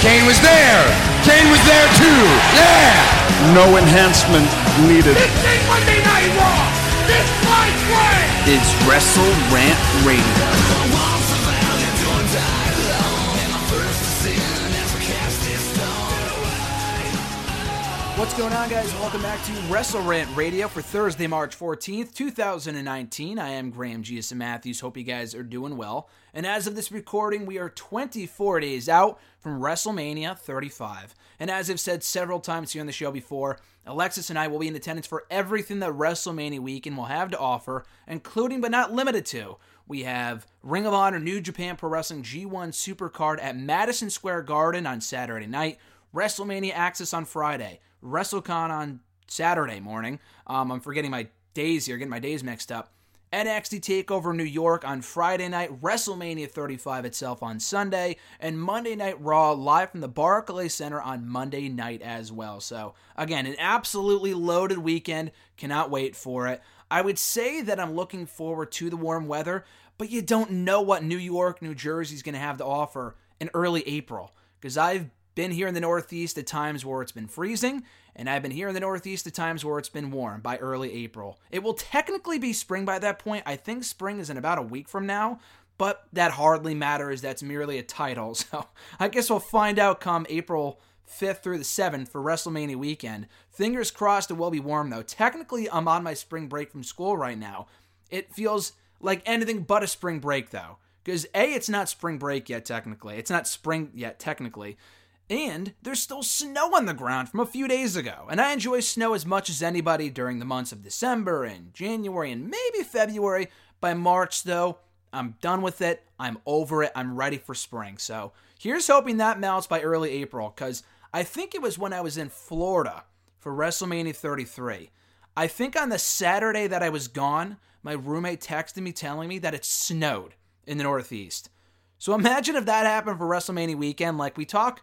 Kane was there. Kane was there too. Yeah. No enhancement needed. This ain't Monday Night Raw. This fight way is Wrestle Rant Radio. What's going on, guys? Welcome back to Wrestle Rant Radio for Thursday, March 14th, 2019. I am Graham Giuseppe Matthews. Hope you guys are doing well. And as of this recording, we are 24 days out from WrestleMania 35. And as I've said several times here on the show before, Alexis and I will be in attendance for everything that WrestleMania weekend will have to offer, including but not limited to. We have Ring of Honor New Japan Pro Wrestling G1 Supercard at Madison Square Garden on Saturday night, WrestleMania Access on Friday. WrestleCon on Saturday morning. Um, I'm forgetting my days here, getting my days mixed up. NXT TakeOver New York on Friday night, WrestleMania 35 itself on Sunday, and Monday Night Raw live from the Barclays Center on Monday night as well. So, again, an absolutely loaded weekend. Cannot wait for it. I would say that I'm looking forward to the warm weather, but you don't know what New York, New Jersey is going to have to offer in early April because I've been here in the Northeast at times where it's been freezing, and I've been here in the Northeast at times where it's been warm by early April. It will technically be spring by that point. I think spring is in about a week from now, but that hardly matters. That's merely a title. So I guess we'll find out come April 5th through the 7th for WrestleMania weekend. Fingers crossed it will be warm though. Technically, I'm on my spring break from school right now. It feels like anything but a spring break though. Because A, it's not spring break yet, technically. It's not spring yet, technically. And there's still snow on the ground from a few days ago, and I enjoy snow as much as anybody during the months of December and January and maybe February. By March, though, I'm done with it. I'm over it. I'm ready for spring. So here's hoping that melts by early April, because I think it was when I was in Florida for WrestleMania 33. I think on the Saturday that I was gone, my roommate texted me telling me that it snowed in the Northeast. So imagine if that happened for WrestleMania weekend. Like we talk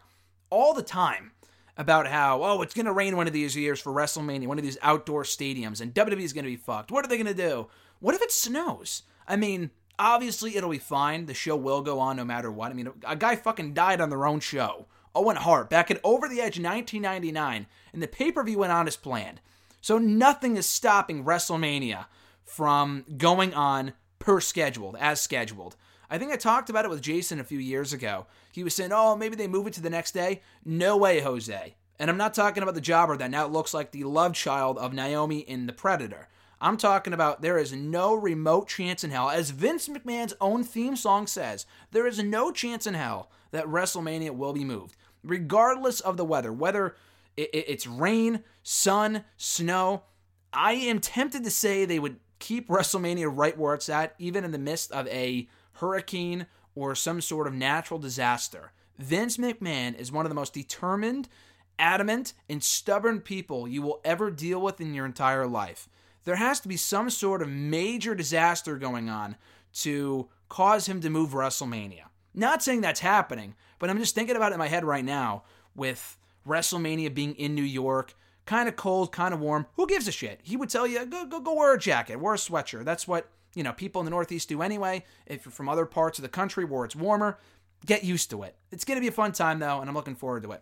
all the time about how, oh, it's going to rain one of these years for WrestleMania, one of these outdoor stadiums, and WWE is going to be fucked. What are they going to do? What if it snows? I mean, obviously it'll be fine. The show will go on no matter what. I mean, a guy fucking died on their own show. Owen Hart back at Over the Edge 1999, and the pay per view went on as planned. So nothing is stopping WrestleMania from going on per scheduled, as scheduled. I think I talked about it with Jason a few years ago. He was saying, oh, maybe they move it to the next day. No way, Jose. And I'm not talking about the jobber that now looks like the love child of Naomi in The Predator. I'm talking about there is no remote chance in hell, as Vince McMahon's own theme song says, there is no chance in hell that WrestleMania will be moved, regardless of the weather. Whether it's rain, sun, snow, I am tempted to say they would keep WrestleMania right where it's at, even in the midst of a hurricane, or some sort of natural disaster. Vince McMahon is one of the most determined, adamant, and stubborn people you will ever deal with in your entire life. There has to be some sort of major disaster going on to cause him to move WrestleMania. Not saying that's happening, but I'm just thinking about it in my head right now with WrestleMania being in New York, kind of cold, kind of warm. Who gives a shit? He would tell you, go, go, go wear a jacket, wear a sweatshirt. That's what you know, people in the Northeast do anyway. If you're from other parts of the country where it's warmer, get used to it. It's going to be a fun time, though, and I'm looking forward to it.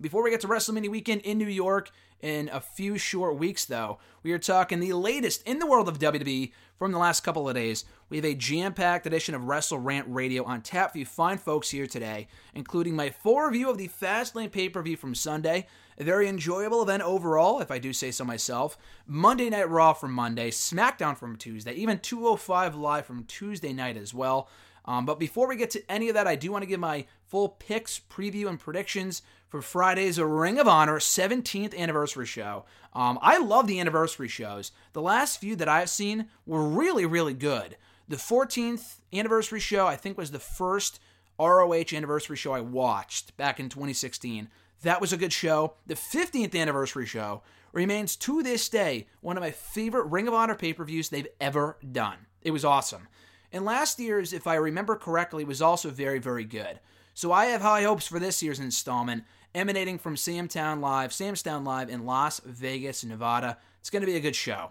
Before we get to WrestleMania weekend in New York in a few short weeks, though, we are talking the latest in the world of WWE from the last couple of days. We have a jam packed edition of Wrestle Rant Radio on tap for you fine folks here today, including my full review of the Fastlane pay per view from Sunday, a very enjoyable event overall, if I do say so myself. Monday Night Raw from Monday, SmackDown from Tuesday, even 205 Live from Tuesday night as well. Um, but before we get to any of that, I do want to give my full picks, preview, and predictions for Friday's Ring of Honor 17th anniversary show. Um, I love the anniversary shows. The last few that I've seen were really, really good. The 14th anniversary show, I think, was the first ROH anniversary show I watched back in 2016. That was a good show. The 15th anniversary show remains to this day one of my favorite Ring of Honor pay per views they've ever done. It was awesome. And last year's, if I remember correctly, was also very, very good. So I have high hopes for this year's installment, emanating from Samtown Live, Sam's Town Live in Las Vegas, Nevada. It's going to be a good show.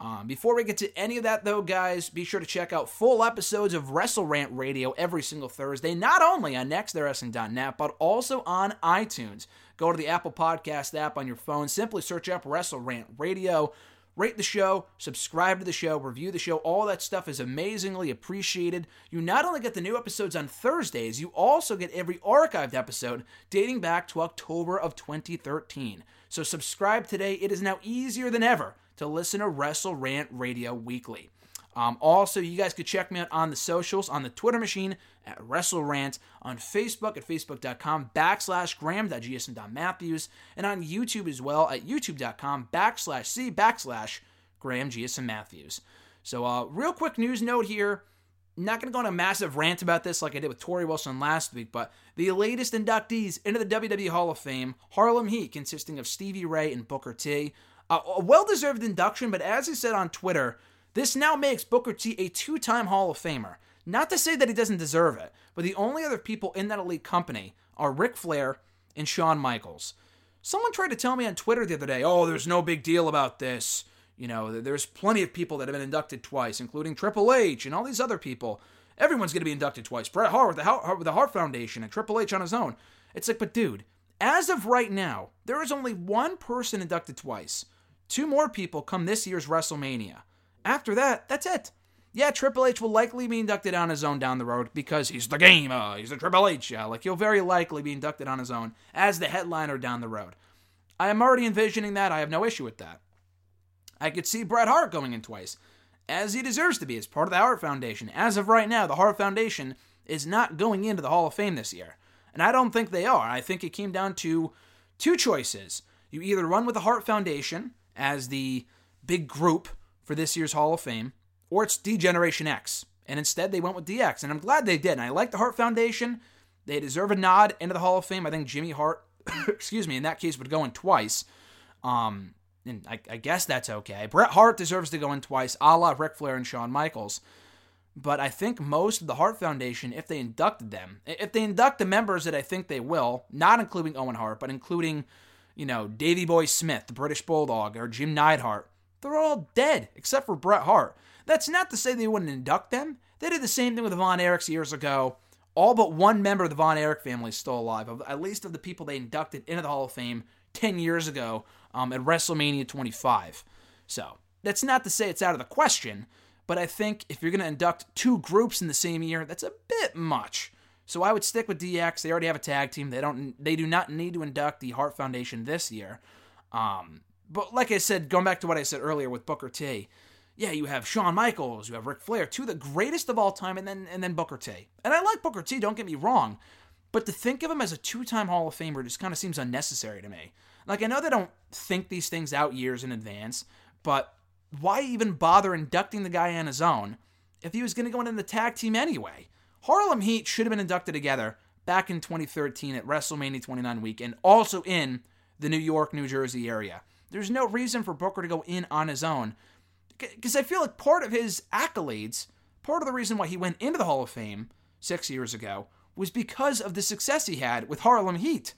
Um, before we get to any of that, though, guys, be sure to check out full episodes of Wrestle Rant Radio every single Thursday, not only on nextwrestling.net, but also on iTunes. Go to the Apple Podcast app on your phone, simply search up Wrestle Rant Radio. Rate the show, subscribe to the show, review the show. All that stuff is amazingly appreciated. You not only get the new episodes on Thursdays, you also get every archived episode dating back to October of 2013. So subscribe today. It is now easier than ever to listen to Wrestle Rant Radio weekly. Um, also, you guys could check me out on the socials, on the Twitter machine at WrestleRant, on Facebook at facebook.com backslash graham.gsm.matthews, and on YouTube as well at youtube.com backslash c backslash Graham Matthews. So, uh, real quick news note here. Not going to go on a massive rant about this like I did with Torrie Wilson last week, but the latest inductees into the WWE Hall of Fame, Harlem Heat, consisting of Stevie Ray and Booker T. Uh, a well deserved induction, but as he said on Twitter, this now makes Booker T a two time Hall of Famer. Not to say that he doesn't deserve it, but the only other people in that elite company are Ric Flair and Shawn Michaels. Someone tried to tell me on Twitter the other day, oh, there's no big deal about this. You know, there's plenty of people that have been inducted twice, including Triple H and all these other people. Everyone's going to be inducted twice. Bret Hart with the, Hart with the Hart Foundation and Triple H on his own. It's like, but dude, as of right now, there is only one person inducted twice. Two more people come this year's WrestleMania. After that, that's it. Yeah, Triple H will likely be inducted on his own down the road because he's the game. Uh, he's the Triple H. Yeah, like he'll very likely be inducted on his own as the headliner down the road. I am already envisioning that. I have no issue with that. I could see Bret Hart going in twice, as he deserves to be as part of the Hart Foundation. As of right now, the Hart Foundation is not going into the Hall of Fame this year. And I don't think they are. I think it came down to two choices. You either run with the Hart Foundation as the big group for this year's Hall of Fame, or it's D-Generation X. And instead, they went with DX. And I'm glad they did. And I like the Hart Foundation. They deserve a nod into the Hall of Fame. I think Jimmy Hart, excuse me, in that case, would go in twice. Um, and I, I, guess that's okay. Bret Hart deserves to go in twice, a la Ric Flair and Shawn Michaels. But I think most of the Hart Foundation, if they inducted them, if they induct the members that I think they will, not including Owen Hart, but including, you know, Davy Boy Smith, the British Bulldog, or Jim Neidhart, they're all dead, except for Bret Hart. That's not to say they wouldn't induct them. They did the same thing with the Von Erichs years ago. All but one member of the Von Erich family is still alive, at least of the people they inducted into the Hall of Fame 10 years ago um, at WrestleMania 25. So, that's not to say it's out of the question, but I think if you're going to induct two groups in the same year, that's a bit much. So I would stick with DX. They already have a tag team. They don't. They do not need to induct the Hart Foundation this year. Um, but like I said, going back to what I said earlier with Booker T, yeah, you have Shawn Michaels, you have Ric Flair, two of the greatest of all time, and then and then Booker T. And I like Booker T. Don't get me wrong, but to think of him as a two-time Hall of Famer just kind of seems unnecessary to me. Like I know they don't think these things out years in advance, but why even bother inducting the guy on his own if he was going to go into the tag team anyway? Harlem Heat should have been inducted together back in 2013 at WrestleMania 29 week and also in the New York, New Jersey area. There's no reason for Booker to go in on his own because I feel like part of his accolades, part of the reason why he went into the Hall of Fame six years ago, was because of the success he had with Harlem Heat.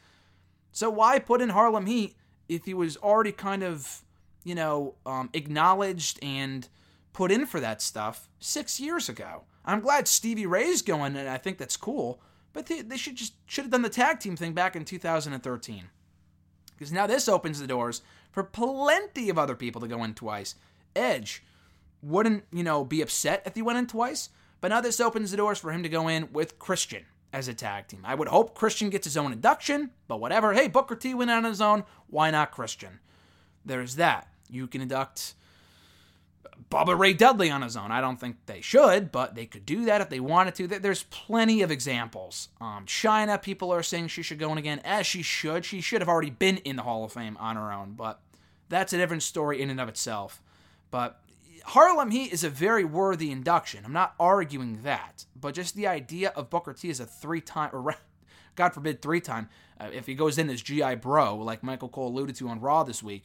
So why put in Harlem Heat if he was already kind of, you know, um, acknowledged and put in for that stuff six years ago? I'm glad Stevie Ray's going, and I think that's cool. But they, they should just should have done the tag team thing back in 2013. Because now this opens the doors for plenty of other people to go in twice. Edge wouldn't, you know, be upset if he went in twice, but now this opens the doors for him to go in with Christian as a tag team. I would hope Christian gets his own induction, but whatever. Hey, Booker T went on his own. Why not Christian? There's that. You can induct Bubba Ray Dudley on his own. I don't think they should, but they could do that if they wanted to. There's plenty of examples. Um, Chyna, people are saying she should go in again, as she should. She should have already been in the Hall of Fame on her own, but that's a different story in and of itself. But Harlem Heat is a very worthy induction. I'm not arguing that, but just the idea of Booker T as a three-time, or God forbid, three-time, uh, if he goes in as GI Bro, like Michael Cole alluded to on Raw this week,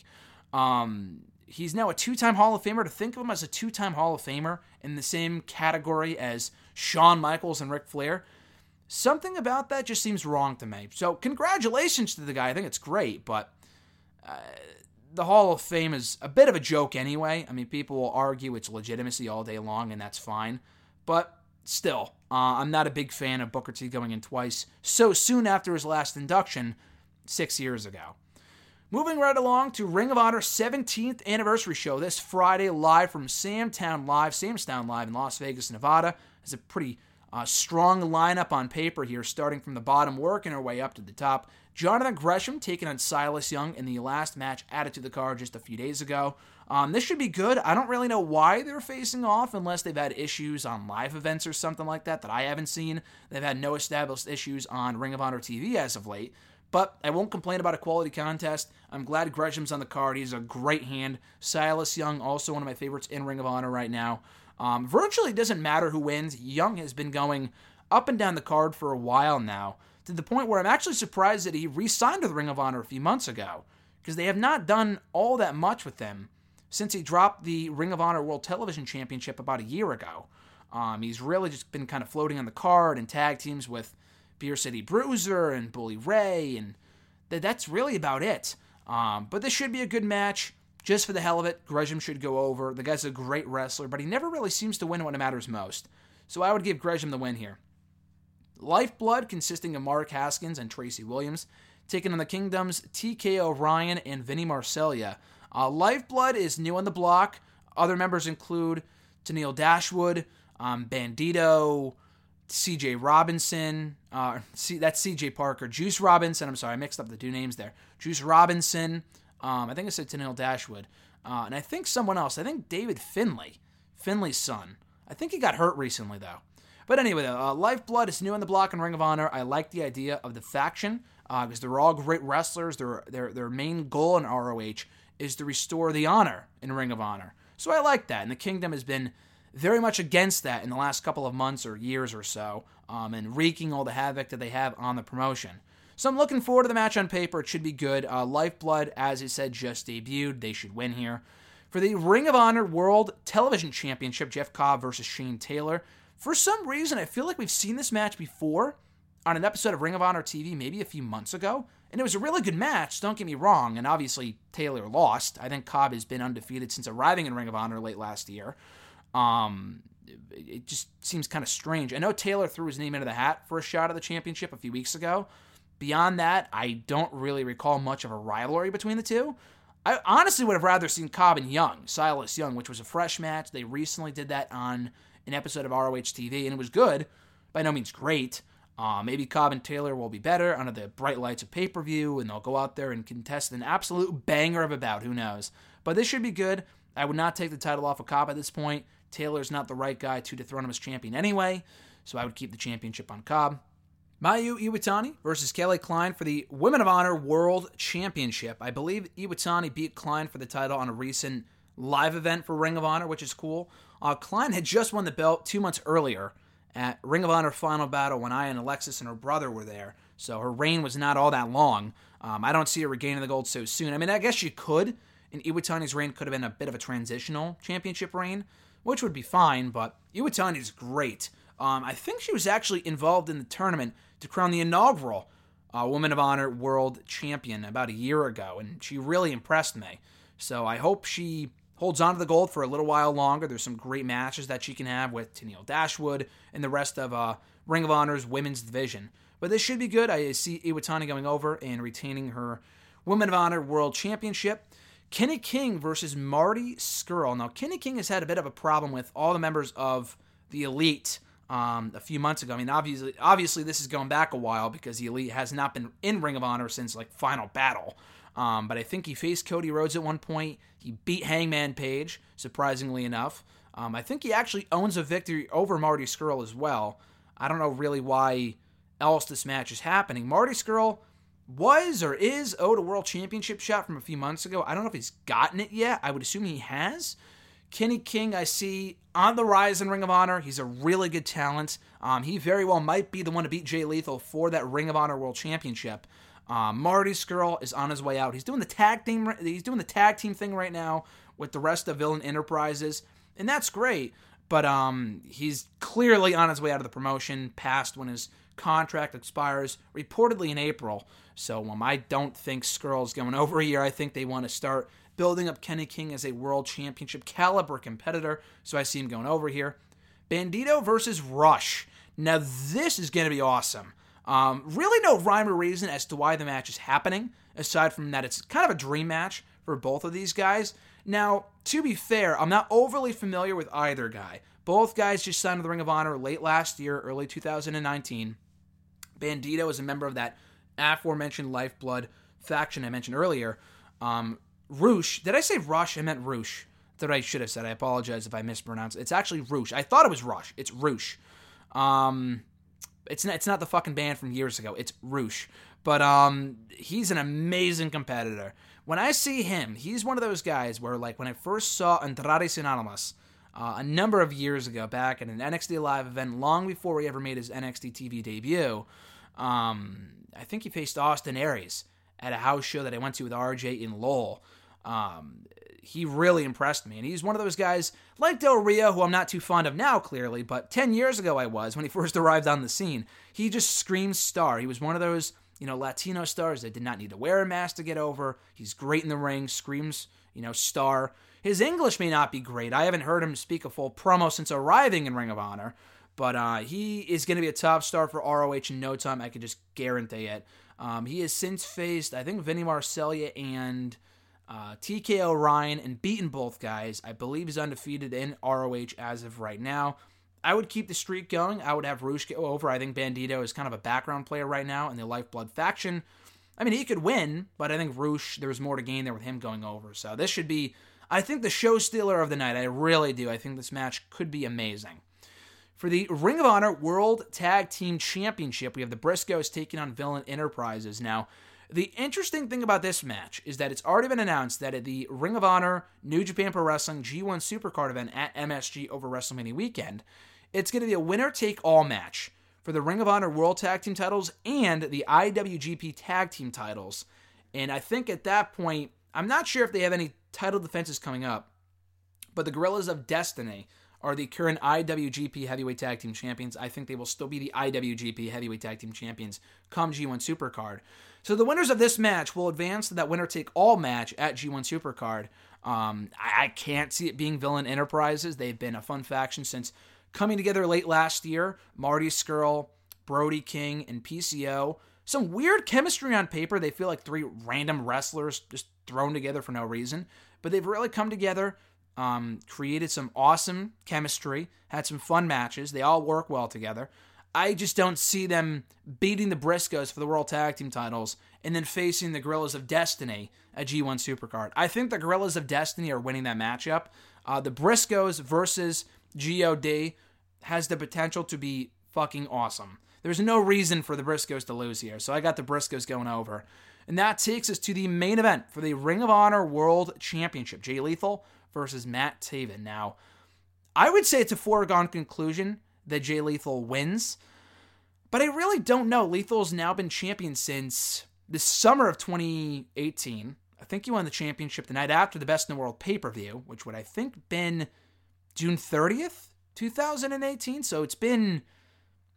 um, he's now a two-time Hall of Famer. To think of him as a two-time Hall of Famer in the same category as Shawn Michaels and Ric Flair, something about that just seems wrong to me. So congratulations to the guy. I think it's great, but. Uh, the Hall of Fame is a bit of a joke anyway. I mean, people will argue its legitimacy all day long, and that's fine. But still, uh, I'm not a big fan of Booker T going in twice so soon after his last induction six years ago. Moving right along to Ring of Honor 17th anniversary show this Friday, live from Samtown Live, Sam's Town Live in Las Vegas, Nevada. It's a pretty uh, strong lineup on paper here, starting from the bottom, working our way up to the top. Jonathan Gresham taking on Silas Young in the last match added to the card just a few days ago. Um, this should be good. I don't really know why they're facing off unless they've had issues on live events or something like that that I haven't seen. They've had no established issues on Ring of Honor TV as of late. But I won't complain about a quality contest. I'm glad Gresham's on the card. He's a great hand. Silas Young, also one of my favorites in Ring of Honor right now. Um, virtually doesn't matter who wins. Young has been going up and down the card for a while now to the point where I'm actually surprised that he re signed with Ring of Honor a few months ago, because they have not done all that much with him since he dropped the Ring of Honor World Television Championship about a year ago. Um, he's really just been kind of floating on the card and tag teams with Beer City Bruiser and Bully Ray, and th- that's really about it. Um, but this should be a good match. Just for the hell of it, Gresham should go over. The guy's a great wrestler, but he never really seems to win when it matters most. So I would give Gresham the win here. Lifeblood, consisting of Mark Haskins and Tracy Williams, taking on the Kingdoms TK O'Ryan and Vinny Marseglia. Uh, Lifeblood is new on the block. Other members include Tennille Dashwood, um, Bandito, CJ Robinson. Uh, C- that's CJ Parker. Juice Robinson. I'm sorry, I mixed up the two names there. Juice Robinson. Um, I think I said Tennille Dashwood. Uh, and I think someone else. I think David Finlay, Finlay's son. I think he got hurt recently, though. But anyway, uh, Lifeblood is new in the block in Ring of Honor. I like the idea of the faction because uh, they're all great wrestlers. Their, their, their main goal in ROH is to restore the honor in Ring of Honor. So I like that. And the Kingdom has been very much against that in the last couple of months or years or so um, and wreaking all the havoc that they have on the promotion. So I'm looking forward to the match on paper. It should be good. Uh, Lifeblood, as I said, just debuted. They should win here. For the Ring of Honor World Television Championship, Jeff Cobb versus Shane Taylor. For some reason, I feel like we've seen this match before on an episode of Ring of Honor TV maybe a few months ago. And it was a really good match, don't get me wrong. And obviously, Taylor lost. I think Cobb has been undefeated since arriving in Ring of Honor late last year. Um, it just seems kind of strange. I know Taylor threw his name into the hat for a shot at the championship a few weeks ago. Beyond that, I don't really recall much of a rivalry between the two. I honestly would have rather seen Cobb and Young, Silas Young, which was a fresh match. They recently did that on an episode of ROH TV, and it was good. By no means great. Uh, maybe Cobb and Taylor will be better under the bright lights of pay per view, and they'll go out there and contest an absolute banger of a bout. Who knows? But this should be good. I would not take the title off of Cobb at this point. Taylor's not the right guy to dethrone him as champion anyway, so I would keep the championship on Cobb. Mayu Iwatani versus Kelly Klein for the Women of Honor World Championship. I believe Iwatani beat Klein for the title on a recent live event for Ring of Honor, which is cool. Uh, Klein had just won the belt two months earlier at Ring of Honor Final Battle when I and Alexis and her brother were there. So her reign was not all that long. Um, I don't see her regaining the gold so soon. I mean, I guess she could. And Iwatani's reign could have been a bit of a transitional championship reign, which would be fine, but Iwatani's great. Um, I think she was actually involved in the tournament to crown the inaugural uh, Woman of Honor World Champion about a year ago, and she really impressed me. So I hope she holds on to the gold for a little while longer. There's some great matches that she can have with Tennille Dashwood and the rest of uh, Ring of Honor's women's division. But this should be good. I see Iwatani going over and retaining her Women of Honor World Championship. Kenny King versus Marty Scurll. Now, Kenny King has had a bit of a problem with all the members of the Elite um, a few months ago. I mean, obviously, obviously, this is going back a while because the Elite has not been in Ring of Honor since like Final Battle. Um, but I think he faced Cody Rhodes at one point. He beat Hangman Page, surprisingly enough. Um, I think he actually owns a victory over Marty Scurll as well. I don't know really why else this match is happening. Marty Scurll was or is owed a world championship shot from a few months ago. I don't know if he's gotten it yet. I would assume he has. Kenny King, I see on the rise in Ring of Honor. He's a really good talent. Um, he very well might be the one to beat Jay Lethal for that Ring of Honor World Championship. Um, Marty Scurll is on his way out. He's doing the tag team. He's doing the tag team thing right now with the rest of Villain Enterprises, and that's great. But um, he's clearly on his way out of the promotion, past when his contract expires, reportedly in April. So um, I don't think Scurll's going over here. I think they want to start building up Kenny King as a world championship caliber competitor. So I see him going over here. Bandito versus Rush. Now this is going to be awesome. Um, really, no rhyme or reason as to why the match is happening, aside from that it's kind of a dream match for both of these guys. Now, to be fair, I'm not overly familiar with either guy. Both guys just signed to the Ring of Honor late last year, early 2019. Bandito is a member of that aforementioned Lifeblood faction I mentioned earlier. Um, Roosh, did I say Rush? I meant Roosh. That I should have said. I apologize if I mispronounced. It's actually Roosh. I thought it was Rush. It's Roosh. Um, it's not, it's not the fucking band from years ago. It's Roosh. But um, he's an amazing competitor. When I see him, he's one of those guys where, like, when I first saw Andrade Cien uh, a number of years ago, back at an NXT Live event, long before he ever made his NXT TV debut, um, I think he faced Austin Aries at a house show that I went to with RJ in Lowell. Um, he really impressed me. And he's one of those guys like Del Rio, who I'm not too fond of now, clearly, but 10 years ago I was when he first arrived on the scene. He just screams star. He was one of those, you know, Latino stars that did not need to wear a mask to get over. He's great in the ring, screams, you know, star. His English may not be great. I haven't heard him speak a full promo since arriving in Ring of Honor, but uh, he is going to be a top star for ROH in no time. I can just guarantee it. Um, he has since faced, I think, Vinny Marseglia and uh, TK O'Ryan and beaten both guys. I believe he's undefeated in ROH as of right now. I would keep the streak going. I would have Roosh go over. I think Bandito is kind of a background player right now in the Lifeblood faction. I mean, he could win, but I think Roosh, there's more to gain there with him going over. So this should be, I think, the show stealer of the night. I really do. I think this match could be amazing. For the Ring of Honor World Tag Team Championship, we have the Briscoes taking on Villain Enterprises. Now, the interesting thing about this match is that it's already been announced that at the Ring of Honor New Japan Pro Wrestling G1 Supercard event at MSG over WrestleMania weekend, it's going to be a winner take all match for the Ring of Honor World Tag Team titles and the IWGP Tag Team titles. And I think at that point, I'm not sure if they have any title defenses coming up, but the Guerrillas of Destiny are the current IWGP Heavyweight Tag Team Champions. I think they will still be the IWGP Heavyweight Tag Team Champions come G1 Supercard. So the winners of this match will advance to that winner take all match at G1 Supercard. Um, I, I can't see it being Villain Enterprises. They've been a fun faction since coming together late last year. Marty Scurll, Brody King, and PCO. Some weird chemistry on paper. They feel like three random wrestlers just thrown together for no reason. But they've really come together, um, created some awesome chemistry, had some fun matches. They all work well together. I just don't see them beating the Briscoes for the World Tag Team titles and then facing the Guerrillas of Destiny at G1 Supercard. I think the Guerrillas of Destiny are winning that matchup. Uh, the Briscoes versus GOD has the potential to be fucking awesome. There's no reason for the Briscoes to lose here, so I got the Briscoes going over. And that takes us to the main event for the Ring of Honor World Championship Jay Lethal versus Matt Taven. Now, I would say it's a foregone conclusion that Jay Lethal wins. But I really don't know. Lethal's now been champion since the summer of 2018. I think he won the championship the night after the Best in the World pay per view, which would I think been June 30th, 2018. So it's been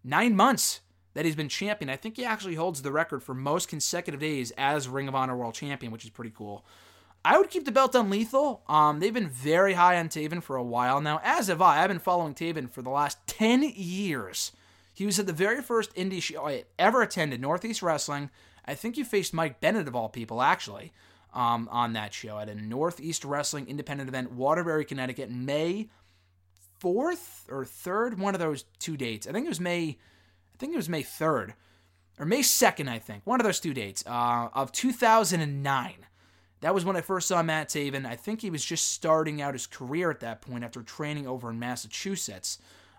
nine months that he's been champion. I think he actually holds the record for most consecutive days as Ring of Honor World Champion, which is pretty cool. I would keep the belt on Lethal. Um, they've been very high on Taven for a while now, as have I. I've been following Taven for the last 10 years. He was at the very first indie show I ever attended, Northeast Wrestling. I think you faced Mike Bennett, of all people, actually, um, on that show at a Northeast Wrestling independent event, Waterbury, Connecticut, May 4th or 3rd, one of those two dates. I think it was May, I think it was May 3rd, or May 2nd, I think, one of those two dates uh, of 2009. That was when I first saw Matt Taven. I think he was just starting out his career at that point after training over in Massachusetts.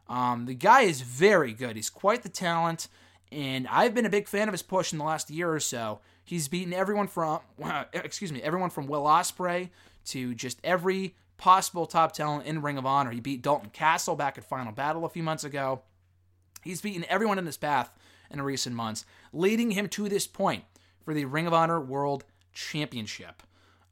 Um, the guy is very good. He's quite the talent, and I've been a big fan of his push in the last year or so. He's beaten everyone from, excuse me, everyone from Will Ospreay to just every possible top talent in Ring of Honor. He beat Dalton Castle back at Final Battle a few months ago. He's beaten everyone in his path in recent months, leading him to this point for the Ring of Honor World Championship.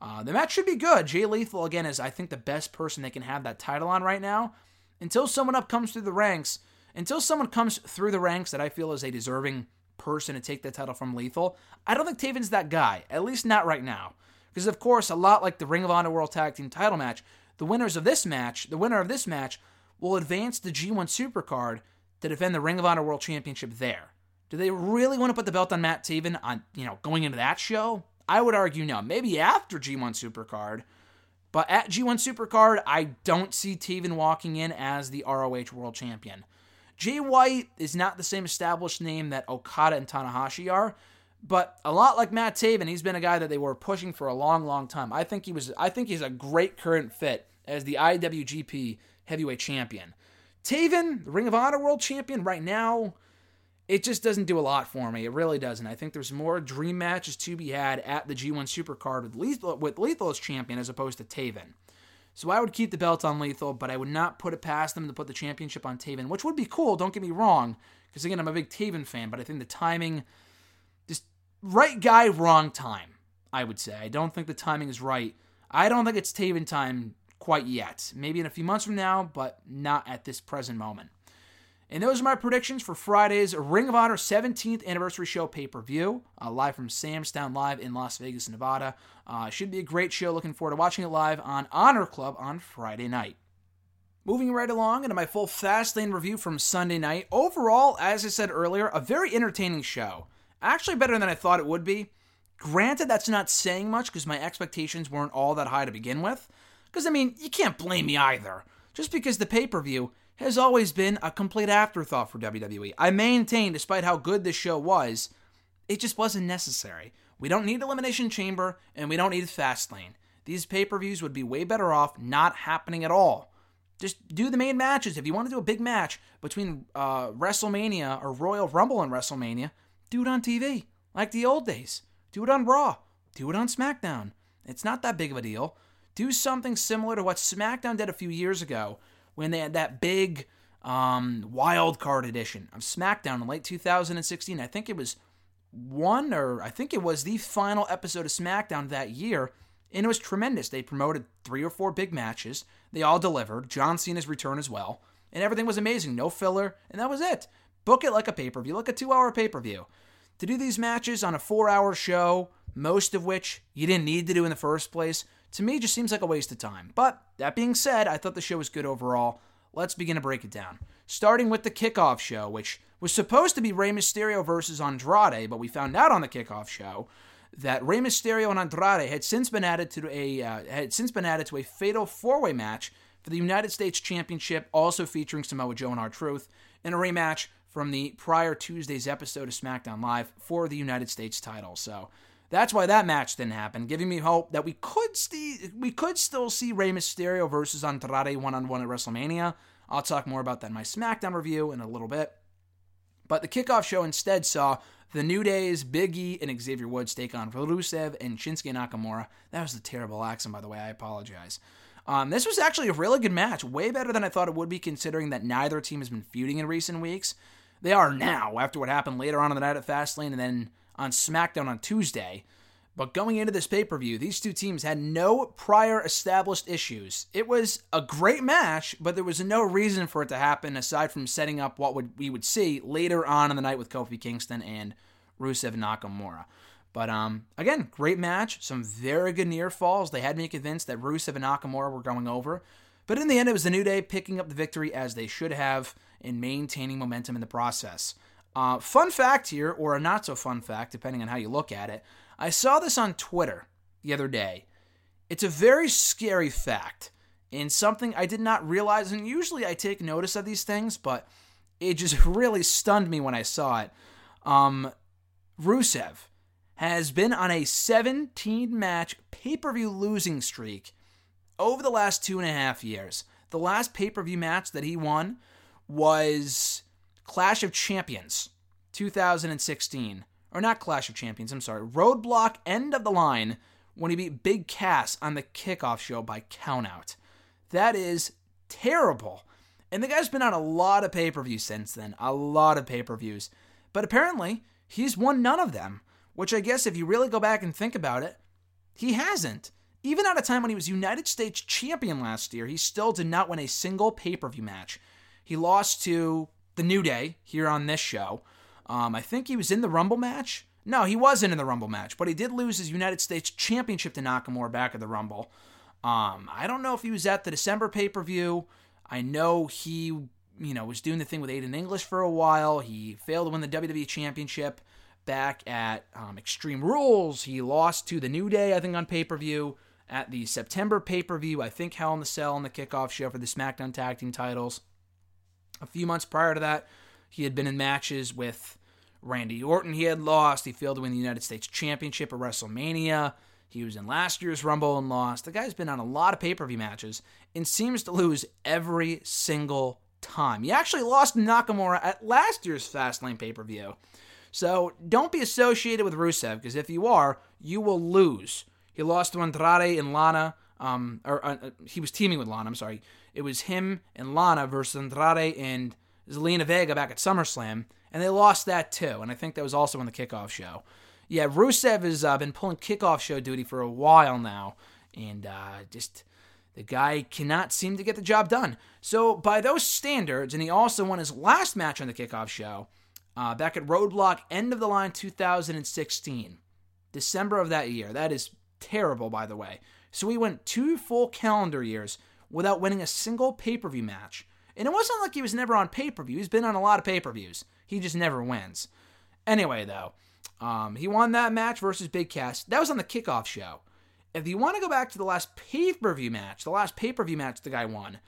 Uh, the match should be good. Jay Lethal, again, is, I think, the best person they can have that title on right now. Until someone up comes through the ranks, until someone comes through the ranks that I feel is a deserving person to take the title from Lethal, I don't think Taven's that guy, at least not right now. Because, of course, a lot like the Ring of Honor World Tag Team title match, the winners of this match, the winner of this match, will advance the G1 Supercard to defend the Ring of Honor World Championship there. Do they really want to put the belt on Matt Taven on, you know, going into that show? I would argue no. Maybe after G1 Supercard. But at G1 Supercard, I don't see Taven walking in as the ROH World Champion. Jay White is not the same established name that Okada and Tanahashi are, but a lot like Matt Taven, he's been a guy that they were pushing for a long, long time. I think he was I think he's a great current fit as the IWGP Heavyweight Champion. Taven, Ring of Honor World Champion right now, it just doesn't do a lot for me. It really doesn't. I think there's more dream matches to be had at the G1 Supercard with Lethal, with Lethal as champion as opposed to Taven. So I would keep the belt on Lethal, but I would not put it past them to put the championship on Taven, which would be cool, don't get me wrong, because again, I'm a big Taven fan, but I think the timing, just right guy, wrong time, I would say. I don't think the timing is right. I don't think it's Taven time quite yet. Maybe in a few months from now, but not at this present moment. And those are my predictions for Friday's Ring of Honor 17th anniversary show pay per view, uh, live from Sam's Town Live in Las Vegas, Nevada. Uh, should be a great show. Looking forward to watching it live on Honor Club on Friday night. Moving right along into my full Fastlane review from Sunday night. Overall, as I said earlier, a very entertaining show. Actually, better than I thought it would be. Granted, that's not saying much because my expectations weren't all that high to begin with. Because, I mean, you can't blame me either. Just because the pay per view has always been a complete afterthought for WWE. I maintain, despite how good this show was, it just wasn't necessary. We don't need Elimination Chamber, and we don't need Fastlane. These pay per views would be way better off not happening at all. Just do the main matches. If you want to do a big match between uh, WrestleMania or Royal Rumble and WrestleMania, do it on TV, like the old days. Do it on Raw. Do it on SmackDown. It's not that big of a deal. Do something similar to what SmackDown did a few years ago, when they had that big um, wild card edition of SmackDown in late 2016. I think it was one or I think it was the final episode of SmackDown that year, and it was tremendous. They promoted three or four big matches. They all delivered. John Cena's return as well, and everything was amazing. No filler, and that was it. Book it like a pay per view, like a two hour pay per view. To do these matches on a four hour show, most of which you didn't need to do in the first place, to me just seems like a waste of time. But that being said, I thought the show was good overall. Let's begin to break it down. Starting with the kickoff show, which was supposed to be Rey Mysterio versus Andrade, but we found out on the kickoff show that Rey Mysterio and Andrade had since been added to a uh, had since been added to a fatal four-way match for the United States Championship, also featuring Samoa Joe and R-Truth in a rematch from the prior Tuesday's episode of SmackDown Live for the United States title. So that's why that match didn't happen, giving me hope that we could st- we could still see Rey Mysterio versus Andrade one on one at WrestleMania. I'll talk more about that in my SmackDown review in a little bit. But the kickoff show instead saw the New Days, Big E, and Xavier Woods take on Rusev and Shinsuke Nakamura. That was a terrible accent, by the way. I apologize. Um, this was actually a really good match, way better than I thought it would be, considering that neither team has been feuding in recent weeks. They are now, after what happened later on in the night at Fastlane, and then on SmackDown on Tuesday. But going into this pay per view, these two teams had no prior established issues. It was a great match, but there was no reason for it to happen aside from setting up what would, we would see later on in the night with Kofi Kingston and Rusev Nakamura. But um, again, great match. Some very good near falls. They had me convinced that Rusev and Nakamura were going over. But in the end, it was the New Day picking up the victory as they should have and maintaining momentum in the process. Uh, fun fact here, or a not so fun fact, depending on how you look at it. I saw this on Twitter the other day. It's a very scary fact and something I did not realize. And usually I take notice of these things, but it just really stunned me when I saw it. Um, Rusev has been on a 17 match pay per view losing streak over the last two and a half years. The last pay per view match that he won was Clash of Champions 2016. Or not Clash of Champions, I'm sorry. Roadblock End of the Line when he beat Big Cass on the kickoff show by countout. That is terrible. And the guy's been on a lot of pay per views since then, a lot of pay per views. But apparently, he's won none of them, which I guess if you really go back and think about it, he hasn't. Even at a time when he was United States champion last year, he still did not win a single pay per view match. He lost to the New Day here on this show. Um, I think he was in the Rumble match. No, he wasn't in the Rumble match, but he did lose his United States Championship to Nakamura back at the Rumble. Um, I don't know if he was at the December pay per view. I know he, you know, was doing the thing with Aiden English for a while. He failed to win the WWE Championship back at um, Extreme Rules. He lost to the New Day, I think, on pay per view. At the September pay per view, I think Hell in the Cell on the kickoff show for the SmackDown Tag Team titles. A few months prior to that, he had been in matches with Randy Orton. He had lost. He failed to win the United States Championship at WrestleMania. He was in last year's Rumble and lost. The guy's been on a lot of pay per view matches and seems to lose every single time. He actually lost Nakamura at last year's Fastlane pay per view. So don't be associated with Rusev because if you are, you will lose. He lost to Andrade and Lana. Um, or uh, he was teaming with Lana. I'm sorry. It was him and Lana versus Andrade and Zelina Vega back at SummerSlam, and they lost that too. And I think that was also on the kickoff show. Yeah, Rusev has uh, been pulling kickoff show duty for a while now, and uh, just the guy cannot seem to get the job done. So by those standards, and he also won his last match on the kickoff show uh, back at Roadblock End of the Line 2016, December of that year. That is terrible, by the way. So he went two full calendar years without winning a single pay per view match. And it wasn't like he was never on pay per view. He's been on a lot of pay per views. He just never wins. Anyway, though, um, he won that match versus Big Cass. That was on the kickoff show. If you want to go back to the last pay per view match, the last pay per view match the guy won,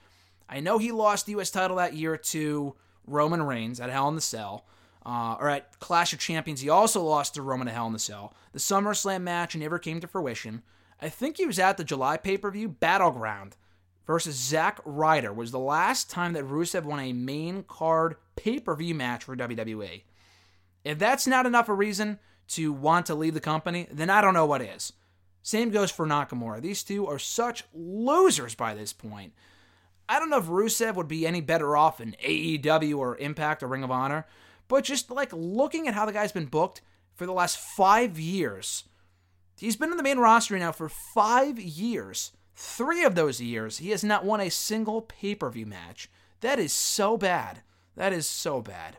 I know he lost the U.S. title that year to Roman Reigns at Hell in the Cell. Uh, or at Clash of Champions, he also lost to Roman at Hell in the Cell. The SummerSlam match never came to fruition. I think he was at the July pay per view Battleground versus Zack Ryder was the last time that Rusev won a main card pay per view match for WWE. If that's not enough a reason to want to leave the company, then I don't know what is. Same goes for Nakamura. These two are such losers by this point. I don't know if Rusev would be any better off in AEW or Impact or Ring of Honor, but just like looking at how the guy's been booked for the last five years, he's been in the main roster now for five years. Three of those years, he has not won a single pay per view match. That is so bad. That is so bad.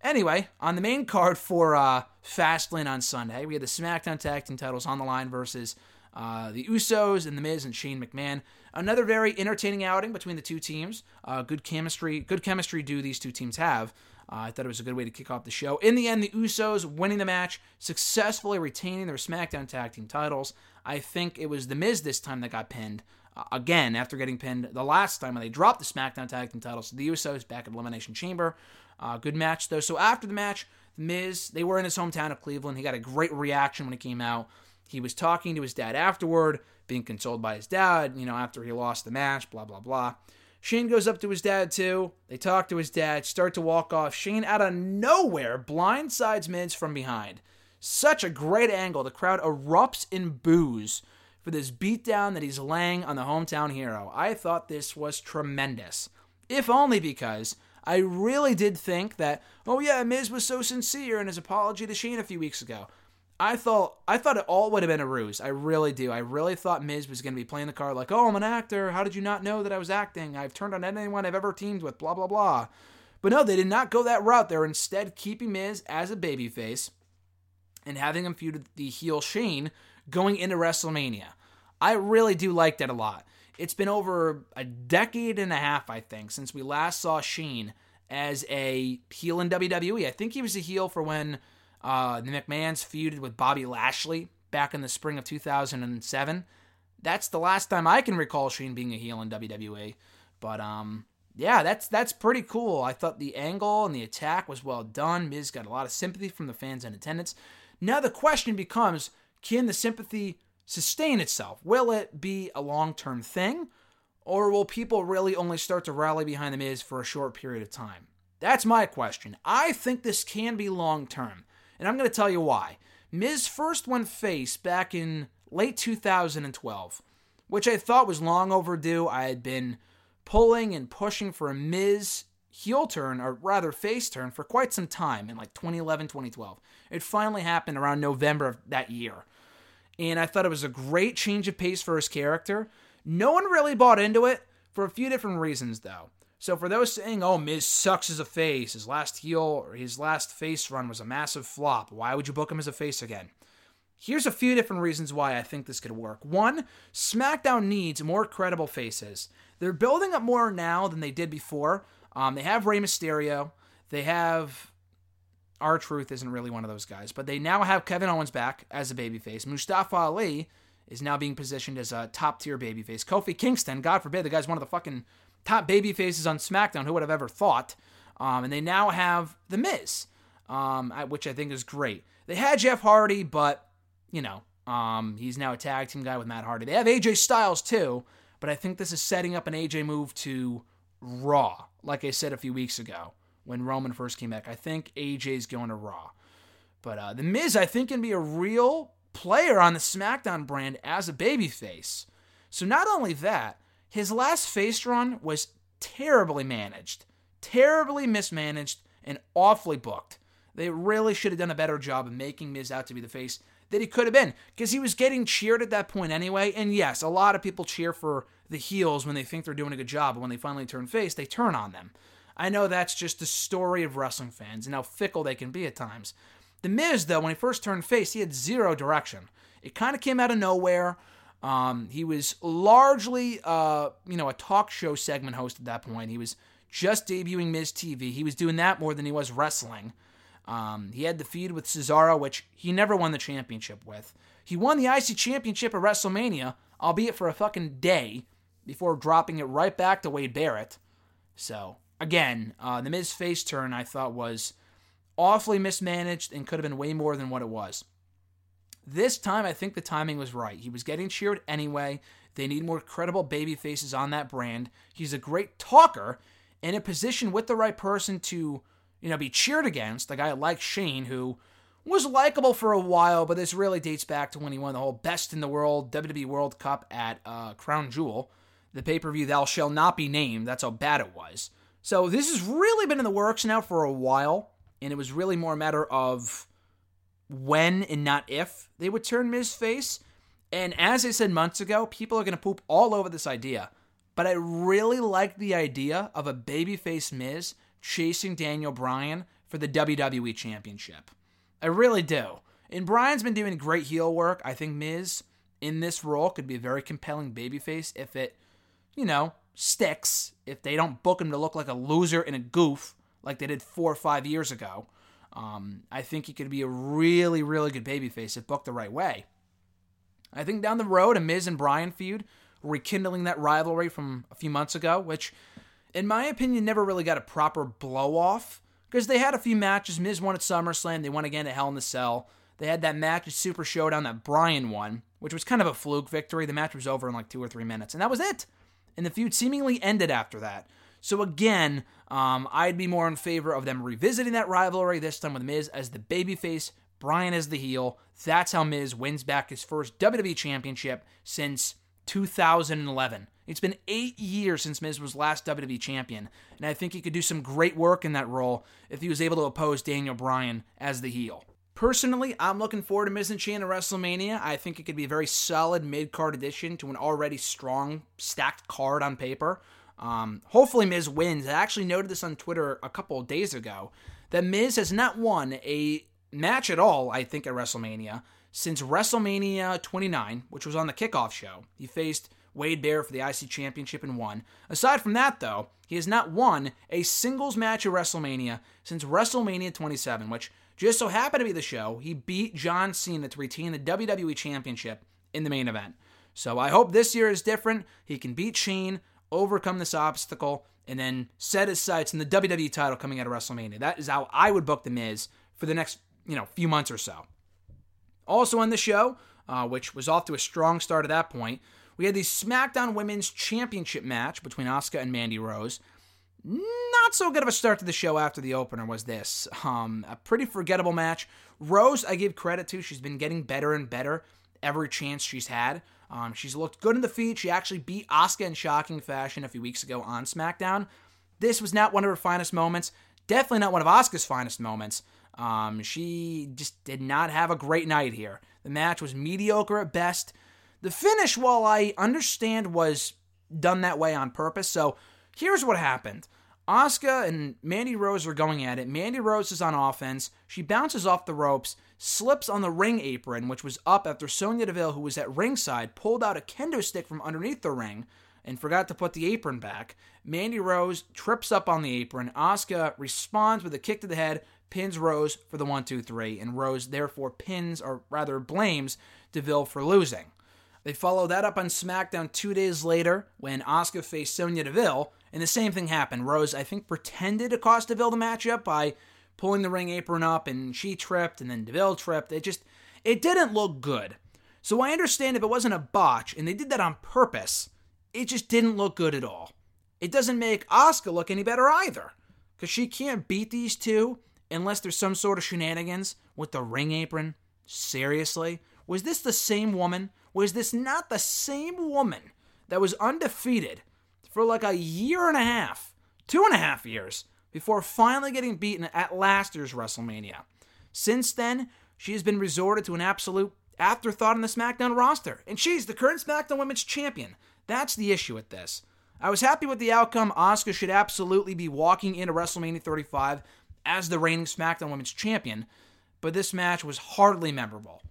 Anyway, on the main card for uh, Fastlane on Sunday, we had the SmackDown Tag Team titles on the line versus uh, the Usos and The Miz and Shane McMahon. Another very entertaining outing between the two teams. Uh, good chemistry, good chemistry do these two teams have. Uh, I thought it was a good way to kick off the show. In the end, the Usos winning the match, successfully retaining their SmackDown Tag Team titles. I think it was The Miz this time that got pinned. Uh, again, after getting pinned the last time when they dropped the SmackDown Tag Team titles to the Usos back at Elimination Chamber. Uh, good match, though. So after the match, The Miz, they were in his hometown of Cleveland. He got a great reaction when he came out. He was talking to his dad afterward, being consoled by his dad, you know, after he lost the match, blah, blah, blah. Shane goes up to his dad too. They talk to his dad, start to walk off. Shane, out of nowhere, blindsides Miz from behind. Such a great angle. The crowd erupts in boos for this beatdown that he's laying on the hometown hero. I thought this was tremendous. If only because I really did think that, oh yeah, Miz was so sincere in his apology to Shane a few weeks ago. I thought I thought it all would have been a ruse. I really do. I really thought Miz was going to be playing the card like, "Oh, I'm an actor. How did you not know that I was acting? I've turned on anyone I've ever teamed with." Blah blah blah. But no, they did not go that route. They're instead keeping Miz as a babyface and having him feud the heel Shane going into WrestleMania. I really do like that a lot. It's been over a decade and a half, I think, since we last saw Shane as a heel in WWE. I think he was a heel for when uh, the McMahons feuded with Bobby Lashley back in the spring of 2007. That's the last time I can recall Shane being a heel in WWE. But um, yeah, that's that's pretty cool. I thought the angle and the attack was well done. Miz got a lot of sympathy from the fans in attendance. Now the question becomes: Can the sympathy sustain itself? Will it be a long-term thing, or will people really only start to rally behind the Miz for a short period of time? That's my question. I think this can be long-term. And I'm going to tell you why. Miz first went face back in late 2012 which I thought was long overdue. I had been pulling and pushing for a Miz heel turn, or rather face turn, for quite some time in like 2011, 2012. It finally happened around November of that year. And I thought it was a great change of pace for his character. No one really bought into it for a few different reasons, though. So for those saying, "Oh, Miz sucks as a face. His last heel or his last face run was a massive flop. Why would you book him as a face again?" Here's a few different reasons why I think this could work. One, SmackDown needs more credible faces. They're building up more now than they did before. Um, they have Rey Mysterio. They have R-Truth isn't really one of those guys, but they now have Kevin Owens back as a babyface. Mustafa Ali is now being positioned as a top tier babyface. Kofi Kingston, God forbid, the guy's one of the fucking top baby faces on SmackDown. Who would have ever thought? Um, and they now have The Miz, um, which I think is great. They had Jeff Hardy, but, you know, um, he's now a tag team guy with Matt Hardy. They have AJ Styles, too, but I think this is setting up an AJ move to Raw, like I said a few weeks ago when Roman first came back. I think AJ's going to Raw. But uh, The Miz, I think, can be a real player on the SmackDown brand as a babyface. So not only that, his last face run was terribly managed, terribly mismanaged, and awfully booked. They really should have done a better job of making Miz out to be the face that he could have been because he was getting cheered at that point anyway. And yes, a lot of people cheer for the heels when they think they're doing a good job, but when they finally turn face, they turn on them. I know that's just the story of wrestling fans and how fickle they can be at times. The Miz, though, when he first turned face, he had zero direction. It kind of came out of nowhere. Um, he was largely, uh, you know, a talk show segment host at that point. He was just debuting Miz TV. He was doing that more than he was wrestling. Um, he had the feud with Cesaro, which he never won the championship with. He won the IC championship at WrestleMania, albeit for a fucking day, before dropping it right back to Wade Barrett. So, again, uh, the Miz face turn I thought was awfully mismanaged and could have been way more than what it was. This time, I think the timing was right. He was getting cheered anyway. They need more credible baby faces on that brand. He's a great talker in a position with the right person to, you know, be cheered against. A guy like Shane, who was likable for a while, but this really dates back to when he won the whole Best in the World WWE World Cup at uh, Crown Jewel, the pay per view Thou Shall Not Be Named. That's how bad it was. So this has really been in the works now for a while, and it was really more a matter of when and not if they would turn Miz face. And as I said months ago, people are going to poop all over this idea. But I really like the idea of a babyface Miz chasing Daniel Bryan for the WWE Championship. I really do. And Bryan's been doing great heel work. I think Miz in this role could be a very compelling babyface if it, you know, sticks. If they don't book him to look like a loser and a goof like they did four or five years ago. Um, I think he could be a really, really good babyface if booked the right way. I think down the road, a Miz and Bryan feud, rekindling that rivalry from a few months ago, which, in my opinion, never really got a proper blow off because they had a few matches. Miz won at SummerSlam, they won again at Hell in the Cell. They had that match at Super Showdown that Bryan won, which was kind of a fluke victory. The match was over in like two or three minutes, and that was it. And the feud seemingly ended after that. So again, um, I'd be more in favor of them revisiting that rivalry this time with Miz as the babyface, Bryan as the heel. That's how Miz wins back his first WWE Championship since 2011. It's been eight years since Miz was last WWE champion, and I think he could do some great work in that role if he was able to oppose Daniel Bryan as the heel. Personally, I'm looking forward to Miz and Shane at WrestleMania. I think it could be a very solid mid card addition to an already strong, stacked card on paper. Um, hopefully, Miz wins. I actually noted this on Twitter a couple days ago that Miz has not won a match at all, I think, at WrestleMania since WrestleMania 29, which was on the kickoff show. He faced Wade Barrett for the IC Championship and won. Aside from that, though, he has not won a singles match at WrestleMania since WrestleMania 27, which just so happened to be the show. He beat John Cena to retain the WWE Championship in the main event. So I hope this year is different. He can beat Shane, overcome this obstacle, and then set his sights on the WWE title coming out of WrestleMania. That is how I would book The Miz for the next, you know, few months or so. Also on the show, uh, which was off to a strong start at that point, we had the SmackDown Women's Championship match between Asuka and Mandy Rose. Not so good of a start to the show after the opener was this. Um, a pretty forgettable match. Rose, I give credit to. She's been getting better and better every chance she's had. Um, she's looked good in the feed. She actually beat Asuka in shocking fashion a few weeks ago on SmackDown. This was not one of her finest moments. Definitely not one of Asuka's finest moments. Um, she just did not have a great night here. The match was mediocre at best. The finish, while I understand was done that way on purpose, so here's what happened. Asuka and Mandy Rose are going at it. Mandy Rose is on offense. She bounces off the ropes, slips on the ring apron, which was up after Sonya Deville, who was at ringside, pulled out a kendo stick from underneath the ring and forgot to put the apron back. Mandy Rose trips up on the apron. Asuka responds with a kick to the head, pins Rose for the 1 2 3, and Rose therefore pins, or rather blames, Deville for losing. They follow that up on SmackDown two days later when Asuka faced Sonya Deville, and the same thing happened. Rose, I think, pretended to cost Deville the matchup by pulling the ring apron up, and she tripped, and then Deville tripped. It just, it didn't look good. So I understand if it wasn't a botch, and they did that on purpose, it just didn't look good at all. It doesn't make Asuka look any better either, because she can't beat these two unless there's some sort of shenanigans with the ring apron. Seriously? Was this the same woman? Was this not the same woman that was undefeated for like a year and a half, two and a half years, before finally getting beaten at last year's WrestleMania? Since then, she has been resorted to an absolute afterthought in the SmackDown roster, and she's the current SmackDown Women's Champion. That's the issue with this. I was happy with the outcome. Asuka should absolutely be walking into WrestleMania 35 as the reigning SmackDown Women's Champion, but this match was hardly memorable.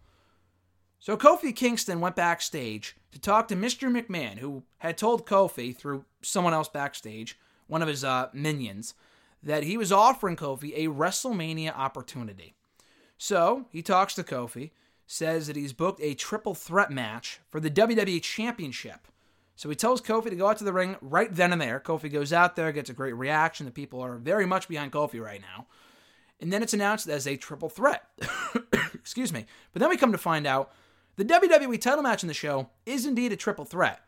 So Kofi Kingston went backstage to talk to Mr. McMahon, who had told Kofi through someone else backstage, one of his uh, minions, that he was offering Kofi a WrestleMania opportunity. So he talks to Kofi, says that he's booked a triple threat match for the WWE Championship. So he tells Kofi to go out to the ring right then and there. Kofi goes out there, gets a great reaction. The people are very much behind Kofi right now. And then it's announced as a triple threat. Excuse me. But then we come to find out the WWE title match in the show is indeed a triple threat,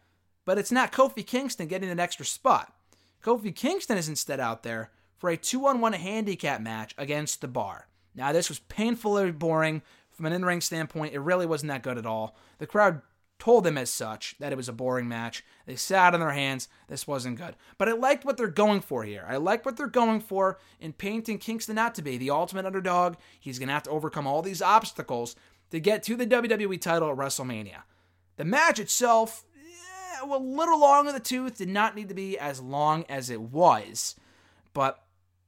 but it's not Kofi Kingston getting an extra spot. Kofi Kingston is instead out there for a two on one handicap match against the bar. Now, this was painfully boring from an in ring standpoint. It really wasn't that good at all. The crowd told them as such that it was a boring match. They sat on their hands. This wasn't good. But I liked what they're going for here. I like what they're going for in painting Kingston out to be the ultimate underdog. He's going to have to overcome all these obstacles to get to the WWE title at WrestleMania. The match itself, yeah, a little long in the tooth, did not need to be as long as it was, but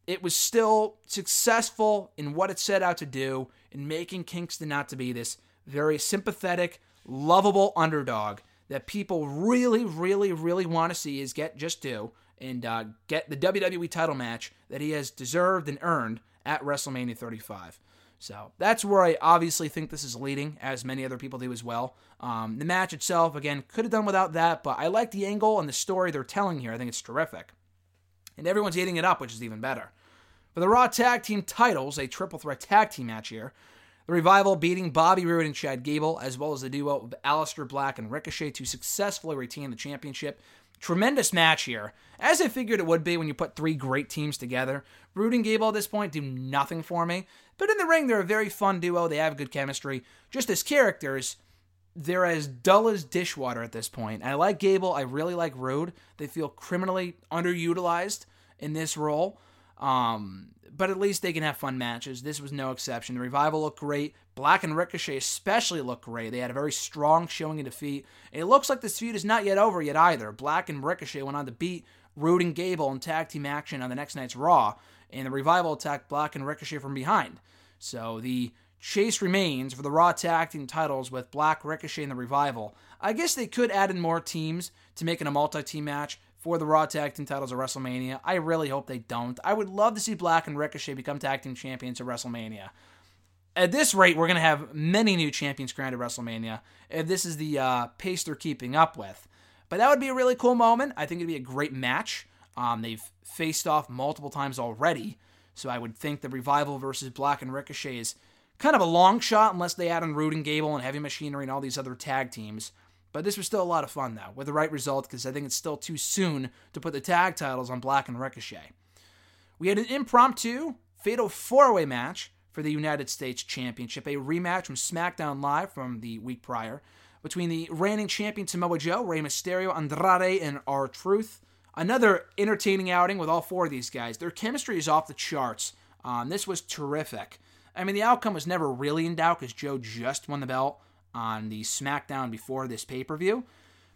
it was still successful in what it set out to do in making Kingston out to be this very sympathetic, lovable underdog that people really, really, really want to see is get just do and uh, get the WWE title match that he has deserved and earned at WrestleMania 35. So that's where I obviously think this is leading, as many other people do as well. Um, the match itself, again, could have done without that, but I like the angle and the story they're telling here. I think it's terrific. And everyone's eating it up, which is even better. For the Raw Tag Team titles, a triple threat tag team match here. The Revival beating Bobby Roode and Chad Gable, as well as the duo of Aleister Black and Ricochet to successfully retain the championship. Tremendous match here, as I figured it would be when you put three great teams together. Roode and Gable at this point do nothing for me, but in the ring they're a very fun duo. They have good chemistry. Just as characters, they're as dull as dishwater at this point. I like Gable. I really like Roode. They feel criminally underutilized in this role. Um, but at least they can have fun matches. This was no exception. The Revival looked great. Black and Ricochet especially look great. They had a very strong showing in defeat. It looks like this feud is not yet over yet either. Black and Ricochet went on to beat Roode and Gable in tag team action on the next night's Raw, and the Revival attacked Black and Ricochet from behind. So the chase remains for the Raw tag team titles with Black, Ricochet, and the Revival. I guess they could add in more teams to make it a multi team match, for the Raw Tag Team titles at WrestleMania. I really hope they don't. I would love to see Black and Ricochet become Tag Team Champions at WrestleMania. At this rate, we're going to have many new champions crowned at WrestleMania if this is the uh, pace they're keeping up with. But that would be a really cool moment. I think it'd be a great match. Um, they've faced off multiple times already, so I would think the Revival versus Black and Ricochet is kind of a long shot unless they add in Roode and Gable and Heavy Machinery and all these other tag teams. But this was still a lot of fun, though, with the right result, because I think it's still too soon to put the tag titles on Black and Ricochet. We had an impromptu fatal four way match for the United States Championship. A rematch from SmackDown Live from the week prior between the reigning champion Samoa Joe, Rey Mysterio, Andrade, and R-Truth. Another entertaining outing with all four of these guys. Their chemistry is off the charts. Um, this was terrific. I mean, the outcome was never really in doubt because Joe just won the belt on the SmackDown before this pay per view.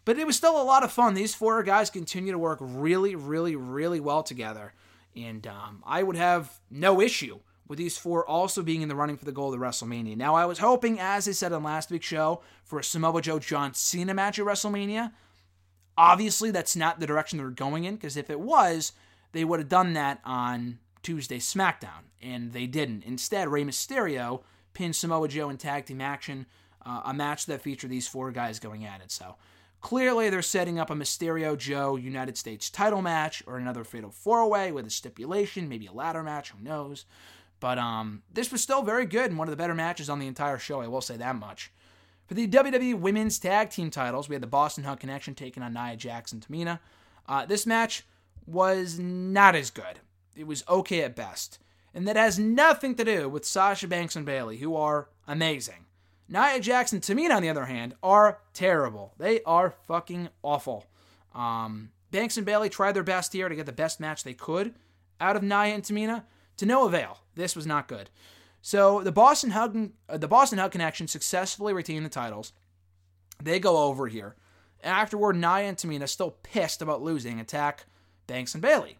But it was still a lot of fun. These four guys continue to work really, really, really well together. And um, I would have no issue with these four also being in the running for the goal of WrestleMania. Now, I was hoping, as I said on last week's show, for a Samoa Joe John Cena match at WrestleMania. Obviously, that's not the direction they're going in, because if it was, they would have done that on Tuesday SmackDown, and they didn't. Instead, Rey Mysterio pinned Samoa Joe in tag team action, uh, a match that featured these four guys going at it. So clearly, they're setting up a Mysterio Joe United States title match or another Fatal Four Way with a stipulation, maybe a ladder match, who knows. But um, this was still very good and one of the better matches on the entire show. I will say that much. For the WWE Women's Tag Team titles, we had the Boss 'n' Hug Connection taking on Nia and Tamina. Uh, this match was not as good. It was okay at best. And that has nothing to do with Sasha Banks and Bayley, who are amazing. Nia and Tamina, on the other hand, are terrible. They are fucking awful. Um, Banks and Bayley tried their best here to get the best match they could out of Nia and Tamina, to no avail. This was not good. So the Boss 'n' Hug, uh, the Boss 'n' Hug Connection successfully retained the titles. They go over here. Afterward, Nia and Tamina, still pissed about losing, attack Banks and Bayley.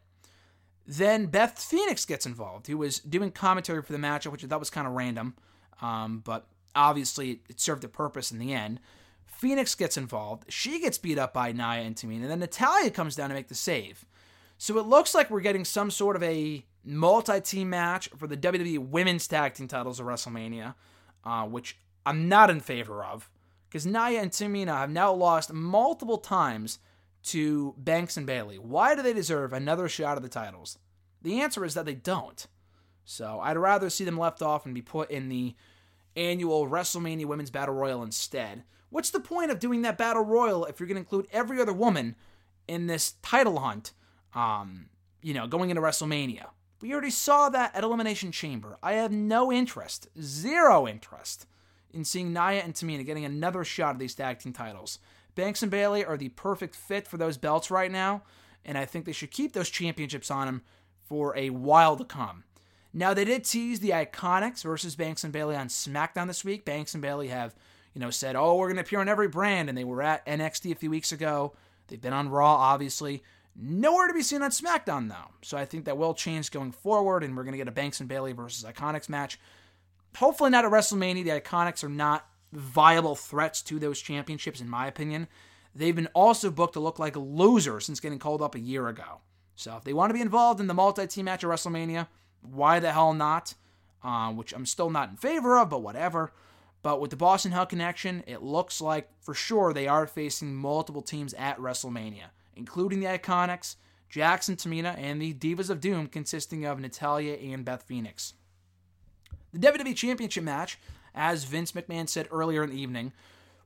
Then Beth Phoenix gets involved, who was doing commentary for the matchup, which I thought was kind of random, um, but obviously it served a purpose in the end. Phoenix gets involved. She gets beat up by Nia and Tamina. And then Natalya comes down to make the save. So it looks like we're getting some sort of a multi team match for the WWE Women's Tag Team titles of WrestleMania, uh, which I'm not in favor of because Nia and Tamina have now lost multiple times to Banks and Bayley. Why do they deserve another shot at the titles? The answer is that they don't. So I'd rather see them left off and be put in the annual WrestleMania Women's Battle Royal instead. What's the point of doing that Battle Royal if you're going to include every other woman in this title hunt? Um, you know, going into WrestleMania. We already saw that at Elimination Chamber. I have no interest, zero interest, in seeing Nia and Tamina getting another shot at these tag team titles. Banks and Bayley are the perfect fit for those belts right now, and I think they should keep those championships on them for a while to come. Now they did tease the Iconics versus Banks and Bayley on SmackDown this week. Banks and Bayley have, you know, said, "Oh, we're going to appear on every brand," and they were at NXT a few weeks ago. They've been on Raw, obviously. Nowhere to be seen on SmackDown, though. So I think that will change going forward, and we're going to get a Banks and Bayley versus Iconics match. Hopefully, not at WrestleMania. The Iconics are not viable threats to those championships, in my opinion. They've been also booked to look like losers since getting called up a year ago. So if they want to be involved in the multi-team match at WrestleMania, why the hell not? Uh, which I'm still not in favor of, but whatever. But with the Boss 'n' Hug connection, it looks like for sure they are facing multiple teams at WrestleMania including the Iconics, Jax and Tamina, and the Divas of Doom, consisting of Natalya and Beth Phoenix. The WWE Championship match, as Vince McMahon said earlier in the evening,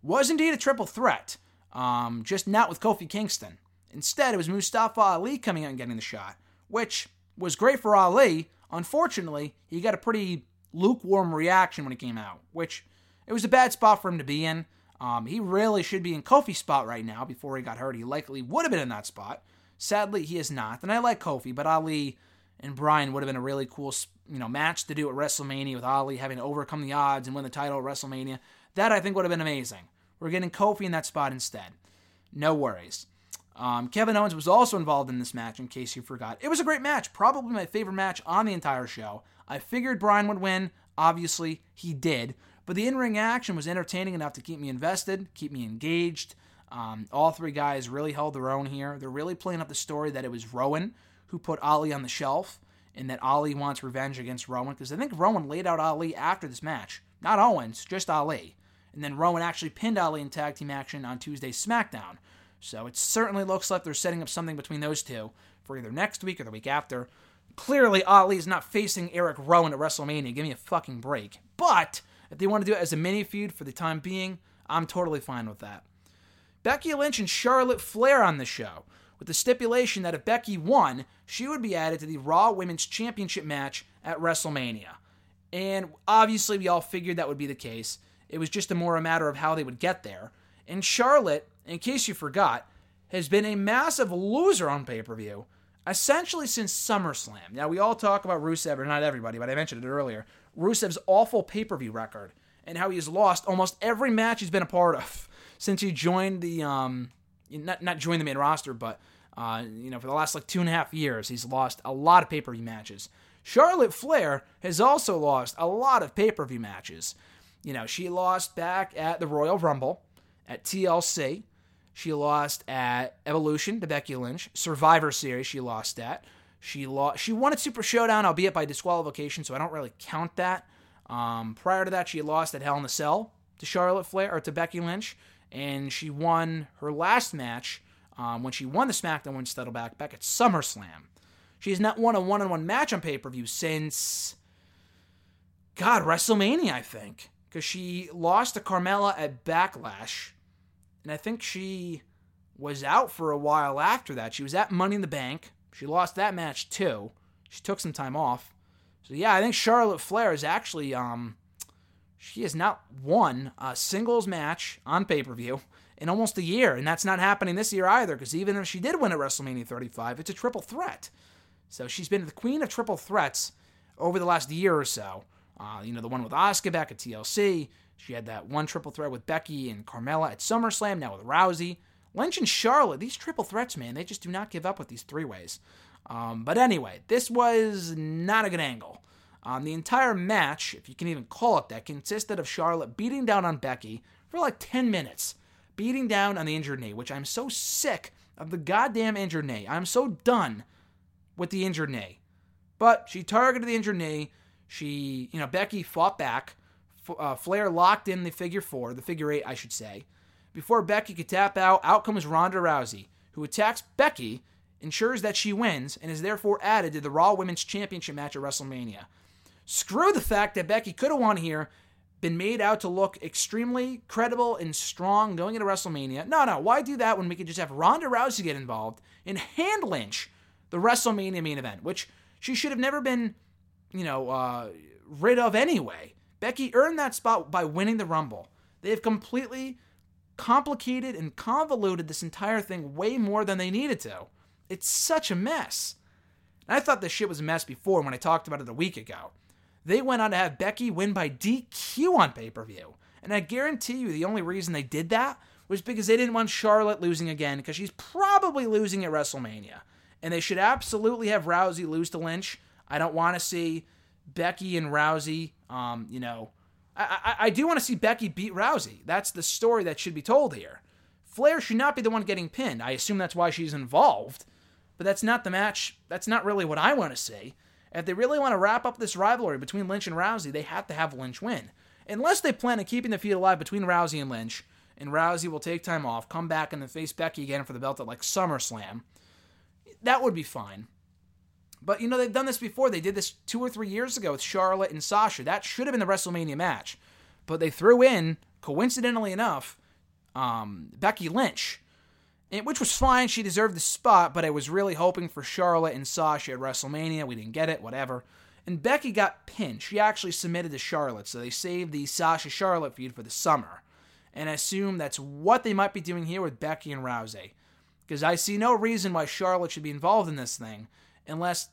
was indeed a triple threat, um, just not with Kofi Kingston. Instead, it was Mustafa Ali coming out and getting the shot, which was great for Ali. Unfortunately, he got a pretty lukewarm reaction when he came out, which it was a bad spot for him to be in. Um, he really should be in Kofi's spot right now before he got hurt. He likely would have been in that spot. Sadly, he is not. And I like Kofi, but Ali and Bryan would have been a really cool you know match to do at WrestleMania with Ali having to overcome the odds and win the title at WrestleMania. That I think would have been amazing. We're getting Kofi in that spot instead. No worries. Um, Kevin Owens was also involved in this match, in case you forgot. It was a great match, probably my favorite match on the entire show. I figured Bryan would win. Obviously, he did. But the in ring action was entertaining enough to keep me invested, keep me engaged. Um, all three guys really held their own here. They're really playing up the story that it was Rowan who put Ali on the shelf and that Ali wants revenge against Rowan because I think Rowan laid out Ali after this match. Not Owens, just Ali. And then Rowan actually pinned Ali in tag team action on Tuesday's SmackDown. So it certainly looks like they're setting up something between those two for either next week or the week after. Clearly, Ali is not facing Eric Rowan at WrestleMania. Give me a fucking break. But if they want to do it as a mini feud for the time being, I'm totally fine with that. Becky Lynch and Charlotte Flair on the show, with the stipulation that if Becky won, she would be added to the Raw Women's Championship match at WrestleMania. And obviously, we all figured that would be the case. It was just a more a matter of how they would get there. And Charlotte, in case you forgot, has been a massive loser on pay per view, essentially since SummerSlam. Now, we all talk about Rusev, or not everybody, but I mentioned it earlier Rusev's awful pay per view record and how he has lost almost every match he's been a part of since he joined the, um, not, not joined the main roster, but, uh, you know, for the last like two and a half years, he's lost a lot of pay per view matches. Charlotte Flair has also lost a lot of pay per view matches. You know, she lost back at the Royal Rumble, at TLC. She lost at Evolution to Becky Lynch. Survivor Series, she lost at. She lost. She won at Super Showdown, albeit by disqualification, so I don't really count that. Um, prior to that, she lost at Hell in a Cell to Charlotte Flair or to Becky Lynch, and she won her last match um, when she won the SmackDown Women's title back back at SummerSlam. She has not won a one-on-one match on pay-per-view since God WrestleMania, I think, because she lost to Carmella at Backlash and I think she was out for a while after that. She was at Money in the Bank. She lost that match too. She took some time off. So yeah, I think Charlotte Flair is actually um she has not won a singles match on pay-per-view in almost a year, and that's not happening this year either because even if she did win at WrestleMania 35, it's a triple threat. So she's been the queen of triple threats over the last year or so. Uh, you know, the one with Asuka back at TLC. She had that one triple threat with Becky and Carmella at SummerSlam, now with Rousey. Lynch and Charlotte, these triple threats, man, they just do not give up with these three ways. Um, but anyway, this was not a good angle. Um, the entire match, if you can even call it that, consisted of Charlotte beating down on Becky for like 10 minutes, beating down on the injured knee, which I'm so sick of the goddamn injured knee. I'm so done with the injured knee. But she targeted the injured knee. She, you know, Becky fought back uh, Flair locked in the figure four, the figure eight, I should say. Before Becky could tap out, out comes Ronda Rousey, who attacks Becky, ensures that she wins, and is therefore added to the Raw Women's Championship match at WrestleMania. Screw the fact that Becky could have won here, been made out to look extremely credible and strong going into WrestleMania. No, no, why do that when we could just have Ronda Rousey get involved and hand Lynch the WrestleMania main event, which she should have never been, you know, uh, rid of anyway. Becky earned that spot by winning the Rumble. They have completely complicated and convoluted this entire thing way more than they needed to. It's such a mess. And I thought this shit was a mess before when I talked about it a week ago. They went on to have Becky win by DQ on pay per view. And I guarantee you the only reason they did that was because they didn't want Charlotte losing again because she's probably losing at WrestleMania. And they should absolutely have Rousey lose to Lynch. I don't want to see Becky and Rousey. Um, you know, I, I, I do want to see Becky beat Rousey. That's the story that should be told here. Flair should not be the one getting pinned. I assume that's why she's involved, but that's not the match. That's not really what I want to see. If they really want to wrap up this rivalry between Lynch and Rousey, they have to have Lynch win. Unless they plan on keeping the feud alive between Rousey and Lynch, and Rousey will take time off, come back, and then face Becky again for the belt at like SummerSlam, that would be fine. But you know, they've done this before. They did this two or three years ago with Charlotte and Sasha. That should have been the WrestleMania match. But they threw in, coincidentally enough, um, Becky Lynch, which was fine. She deserved the spot, but I was really hoping for Charlotte and Sasha at WrestleMania. We didn't get it, whatever. And Becky got pinned. She actually submitted to Charlotte, so they saved the Sasha Charlotte feud for the summer. And I assume that's what they might be doing here with Becky and Rousey. Because I see no reason why Charlotte should be involved in this thing unless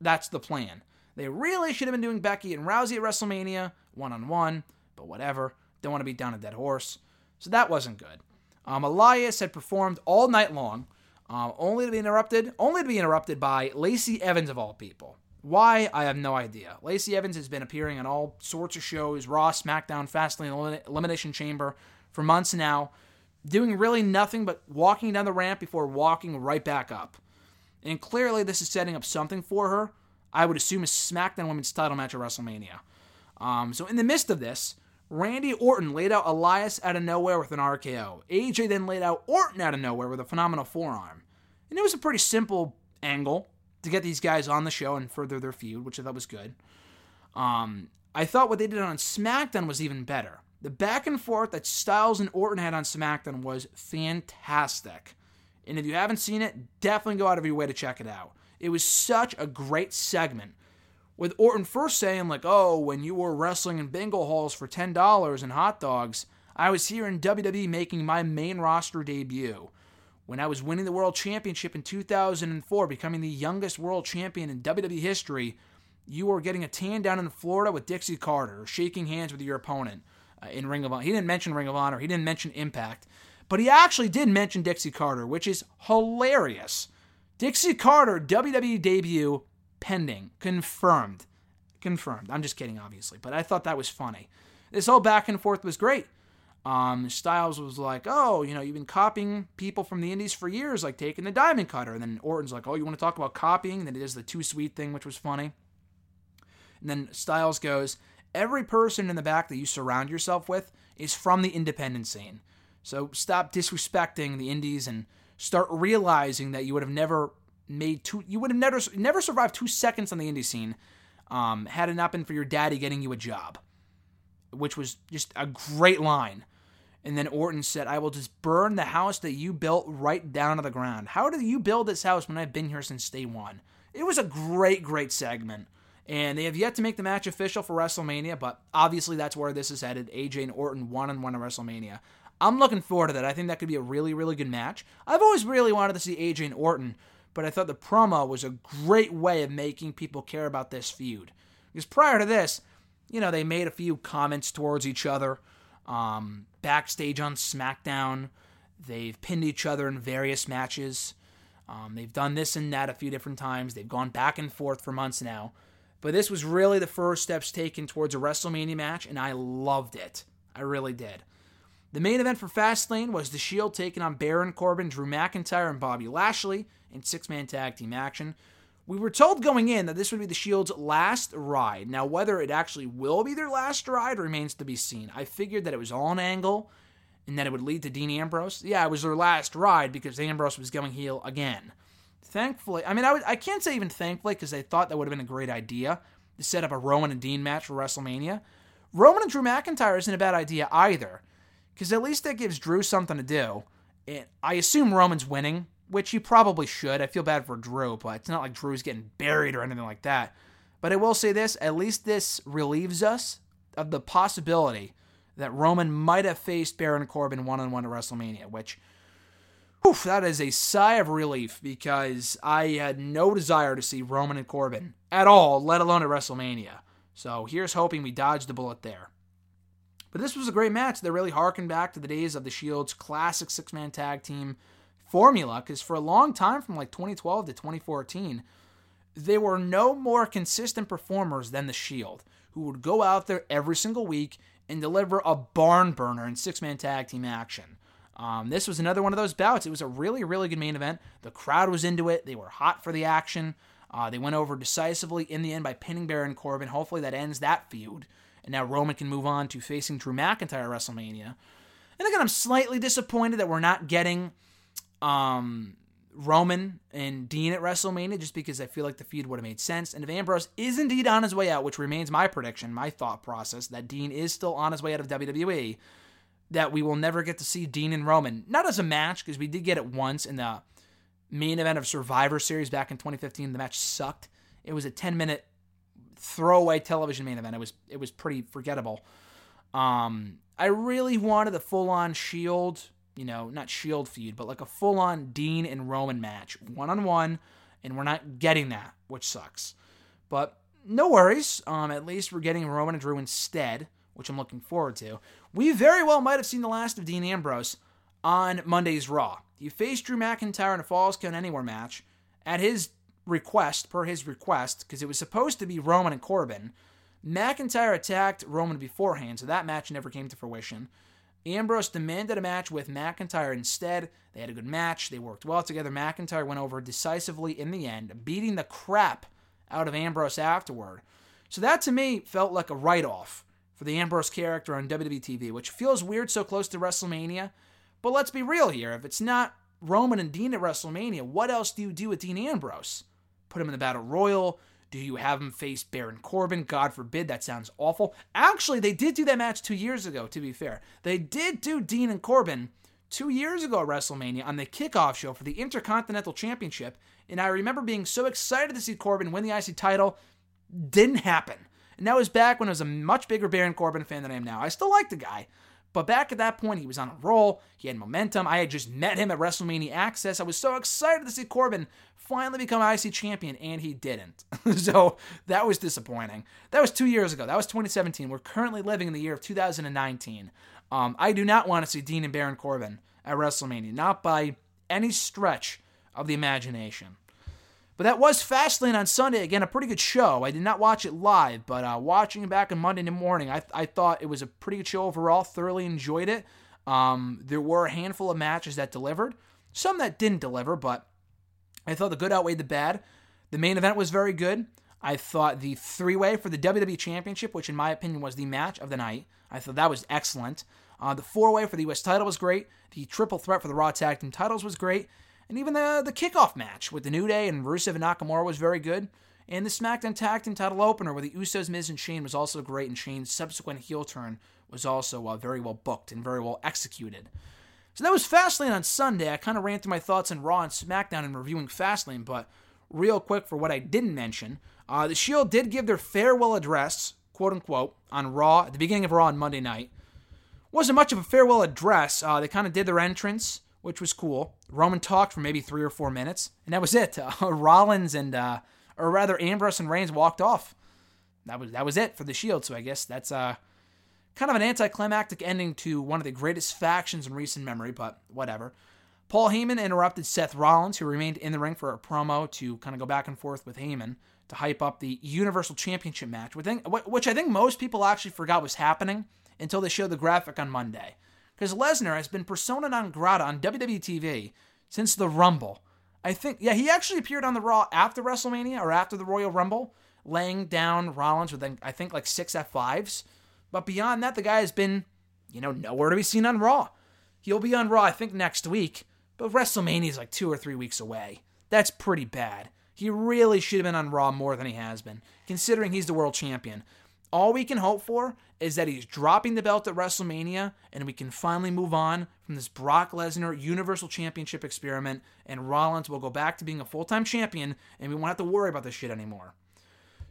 that's the plan. They really should have been doing Becky and Rousey at WrestleMania, one on one, but whatever. Don't want to be down a dead horse. So that wasn't good. Um, Elias had performed all night long, uh, only to be interrupted, only to be interrupted by Lacey Evans of all people. Why? I have no idea. Lacey Evans has been appearing on all sorts of shows, Raw, SmackDown, Fastlane, Elimination Chamber, for months now, doing really nothing but walking down the ramp before walking right back up. And clearly, this is setting up something for her. I would assume a SmackDown Women's title match at WrestleMania. Um, so, in the midst of this, Randy Orton laid out Elias out of nowhere with an RKO. AJ then laid out Orton out of nowhere with a phenomenal forearm. And it was a pretty simple angle to get these guys on the show and further their feud, which I thought was good. Um, I thought what they did on SmackDown was even better. The back and forth that Styles and Orton had on SmackDown was fantastic. And if you haven't seen it, definitely go out of your way to check it out. It was such a great segment With Orton first saying, like, oh, when you were wrestling in bingo halls for $10 and hot dogs, I was here in WWE making my main roster debut. When I was winning the World Championship in 2004, becoming the youngest world champion in WWE history, you were getting a tan down in Florida with Dixie Carter, shaking hands with your opponent uh, in Ring of Honor. He didn't mention Ring of Honor, he didn't mention Impact, but he actually did mention Dixie Carter, which is hilarious. Dixie Carter WWE debut pending, confirmed. Confirmed. I'm just kidding, obviously, but I thought that was funny. This whole back and forth was great. Um, Styles was like, "Oh, you know, you've been copying people from the Indies for years, like taking the Diamond Cutter." And then Orton's like, "Oh, you want to talk about copying?" And then it is the Too Sweet thing, which was funny. And then Styles goes, "Every person in the back that you surround yourself with is from the independent scene. So stop disrespecting the Indies and start realizing that you would have never made two, you would have never never survived two seconds on the indie scene, um, had it not been for your daddy getting you a job." Which was just a great line. And then Orton said, I will just burn the house that you built right down to the ground. How did you build this house when I've been here since day one? It was a great, great segment. And they have yet to make the match official for WrestleMania, but obviously that's where this is headed. AJ and Orton one on one at WrestleMania. I'm looking forward to that. I think that could be a really, really good match. I've always really wanted to see AJ and Orton, but I thought the promo was a great way of making people care about this feud. Because prior to this, you know, they made a few comments towards each other um, backstage on SmackDown. They've pinned each other in various matches. Um, they've done this and that a few different times. They've gone back and forth for months now. But this was really the first steps taken towards a WrestleMania match, and I loved it. I really did. The main event for Fastlane was The Shield taking on Baron Corbin, Drew McIntyre, and Bobby Lashley in six man tag team action. We were told going in that this would be the Shield's last ride. Now, whether it actually will be their last ride remains to be seen. I figured that it was all an angle and that it would lead to Dean Ambrose. Yeah, it was their last ride because Ambrose was going heel again. Thankfully, I mean, I, would, I can't say even thankfully because I thought that would have been a great idea to set up a Roman and Dean match for WrestleMania. Roman and Drew McIntyre isn't a bad idea either because at least that gives Drew something to do. And I assume Roman's winning which he probably should. I feel bad for Drew, but it's not like Drew's getting buried or anything like that. But I will say this at least this relieves us of the possibility that Roman might have faced Baron Corbin one on one at WrestleMania, which, whew, that is a sigh of relief because I had no desire to see Roman and Corbin at all, let alone at WrestleMania. So here's hoping we dodged the bullet there. But this was a great match that really harkened back to the days of the Shield's classic six man tag team formula because for a long time, from like 2012 to 2014, they were no more consistent performers than the Shield, who would go out there every single week and deliver a barn burner in six man tag team action. Um, this was another one of those bouts. It was a really, really good main event. The crowd was into it. They were hot for the action. Uh, they went over decisively in the end by pinning Baron Corbin. Hopefully that ends that feud. And now Roman can move on to facing Drew McIntyre at WrestleMania. And again, I'm slightly disappointed that we're not getting um, Roman and Dean at WrestleMania just because I feel like the feud would have made sense. And if Ambrose is indeed on his way out, which remains my prediction, my thought process, that Dean is still on his way out of WWE, that we will never get to see Dean and Roman. Not as a match, because we did get it once in the main event of Survivor Series back in 2015. The match sucked. It was a 10 minute throwaway television main event. It was it was pretty forgettable. Um, I really wanted a full on Shield you know, not Shield feud, but like a full on Dean and Roman match, one on one, and we're not getting that, which sucks. But no worries. Um, at least we're getting Roman and Drew instead, which I'm looking forward to. We very well might have seen the last of Dean Ambrose on Monday's Raw. He faced Drew McIntyre in a Falls Count Anywhere match at his request, per his request, because it was supposed to be Roman and Corbin. McIntyre attacked Roman beforehand, so that match never came to fruition. Ambrose demanded a match with McIntyre instead. They had a good match. They worked well together. McIntyre went over decisively in the end, beating the crap out of Ambrose afterward. So that to me felt like a write off for the Ambrose character on WWE TV, which feels weird so close to WrestleMania. But let's be real here. If it's not Roman and Dean at WrestleMania, what else do you do with Dean Ambrose? Put him in the Battle Royal, do you have him face Baron Corbin? God forbid, that sounds awful. Actually, they did do that match two years ago, to be fair. They did do Dean and Corbin two years ago at WrestleMania on the kickoff show for the Intercontinental Championship, and I remember being so excited to see Corbin win the IC title. Didn't happen. And that was back when I was a much bigger Baron Corbin fan than I am now. I still like the guy. But back at that point, he was on a roll. He had momentum. I had just met him at WrestleMania Axxess. I was so excited to see Corbin finally become IC champion, and he didn't. so that was disappointing. That was two years ago. That was 2017. We're currently living in the year of 2019. Um, I do not want to see Dean and Baron Corbin at WrestleMania, not by any stretch of the imagination. But that was Fastlane on Sunday. Again, a pretty good show. I did not watch it live, but uh, watching it back on Monday morning, I, I thought it was a pretty good show overall. Thoroughly enjoyed it. Um, there were a handful of matches that delivered, some that didn't deliver, but I thought the good outweighed the bad. The main event was very good. I thought the three way for the WWE Championship, which in my opinion was the match of the night, I thought that was excellent. Uh, the four way for the US title was great. The triple threat for the Raw Tag Team titles was great. And even the, the kickoff match with the New Day and Rusev and Nakamura was very good. And the SmackDown Tag Team title opener with the Usos, Miz, and Shane was also great. And Shane's subsequent heel turn was also uh, very well booked and very well executed. So that was Fastlane on Sunday. I kind of ran through my thoughts on Raw and SmackDown and reviewing Fastlane, but real quick for what I didn't mention, uh, the Shield did give their farewell address, quote unquote, on Raw at the beginning of Raw on Monday night. Wasn't much of a farewell address. Uh, they kind of did their entrance, which was cool. Roman talked for maybe three or four minutes, and that was it. Uh, Rollins and, uh, or rather, Ambrose and Reigns walked off. That was that was it for the Shield. So I guess that's uh, kind of an anticlimactic ending to one of the greatest factions in recent memory, but whatever. Paul Heyman interrupted Seth Rollins, who remained in the ring for a promo to kind of go back and forth with Heyman to hype up the Universal Championship match, which I think most people actually forgot was happening until they showed the graphic on Monday. Because Lesnar has been persona non grata on WWE TV since the Rumble. I think, yeah, he actually appeared on the Raw after WrestleMania or after the Royal Rumble, laying down Rollins with, I think, like six F5s. But beyond that, the guy has been, you know, nowhere to be seen on Raw. He'll be on Raw, I think, next week, but WrestleMania is like two or three weeks away. That's pretty bad. He really should have been on Raw more than he has been, considering he's the world champion. All we can hope for is that he's dropping the belt at WrestleMania and we can finally move on from this Brock Lesnar Universal Championship experiment and Rollins will go back to being a full time champion and we won't have to worry about this shit anymore.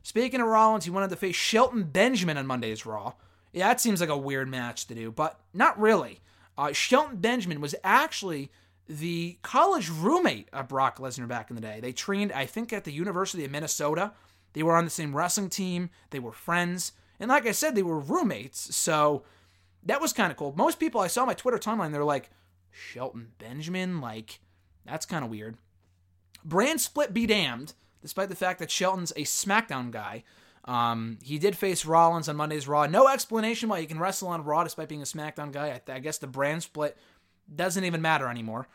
Speaking of Rollins, he wanted to face Shelton Benjamin on Monday's Raw, yeah, that seems like a weird match to do, but not really. Uh, Shelton Benjamin was actually the college roommate of Brock Lesnar back in the day. They trained, I think, at the University of Minnesota. They were on the same wrestling team. They were friends. And like I said, they were roommates. So that was kind of cool. Most people I saw my Twitter timeline, they're like, Shelton Benjamin? Like, that's kind of weird. Brand split be damned, despite the fact that Shelton's a SmackDown guy. Um, he did face Rollins on Monday's Raw. No explanation why he can wrestle on Raw despite being a SmackDown guy. I, I guess the brand split doesn't even matter anymore.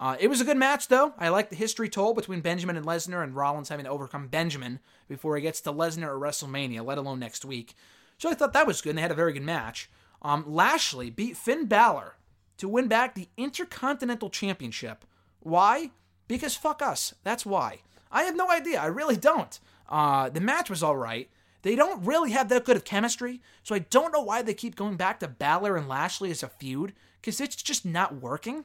Uh, it was a good match, though. I like the history told between Benjamin and Lesnar, and Rollins having to overcome Benjamin before he gets to Lesnar at WrestleMania, let alone next week. So I thought that was good, and they had a very good match. Um, Lashley beat Finn Balor to win back the Intercontinental Championship. Why? Because fuck us. That's why. I have no idea. I really don't. Uh, the match was all right. They don't really have that good of chemistry, so I don't know why they keep going back to Balor and Lashley as a feud, because it's just not working.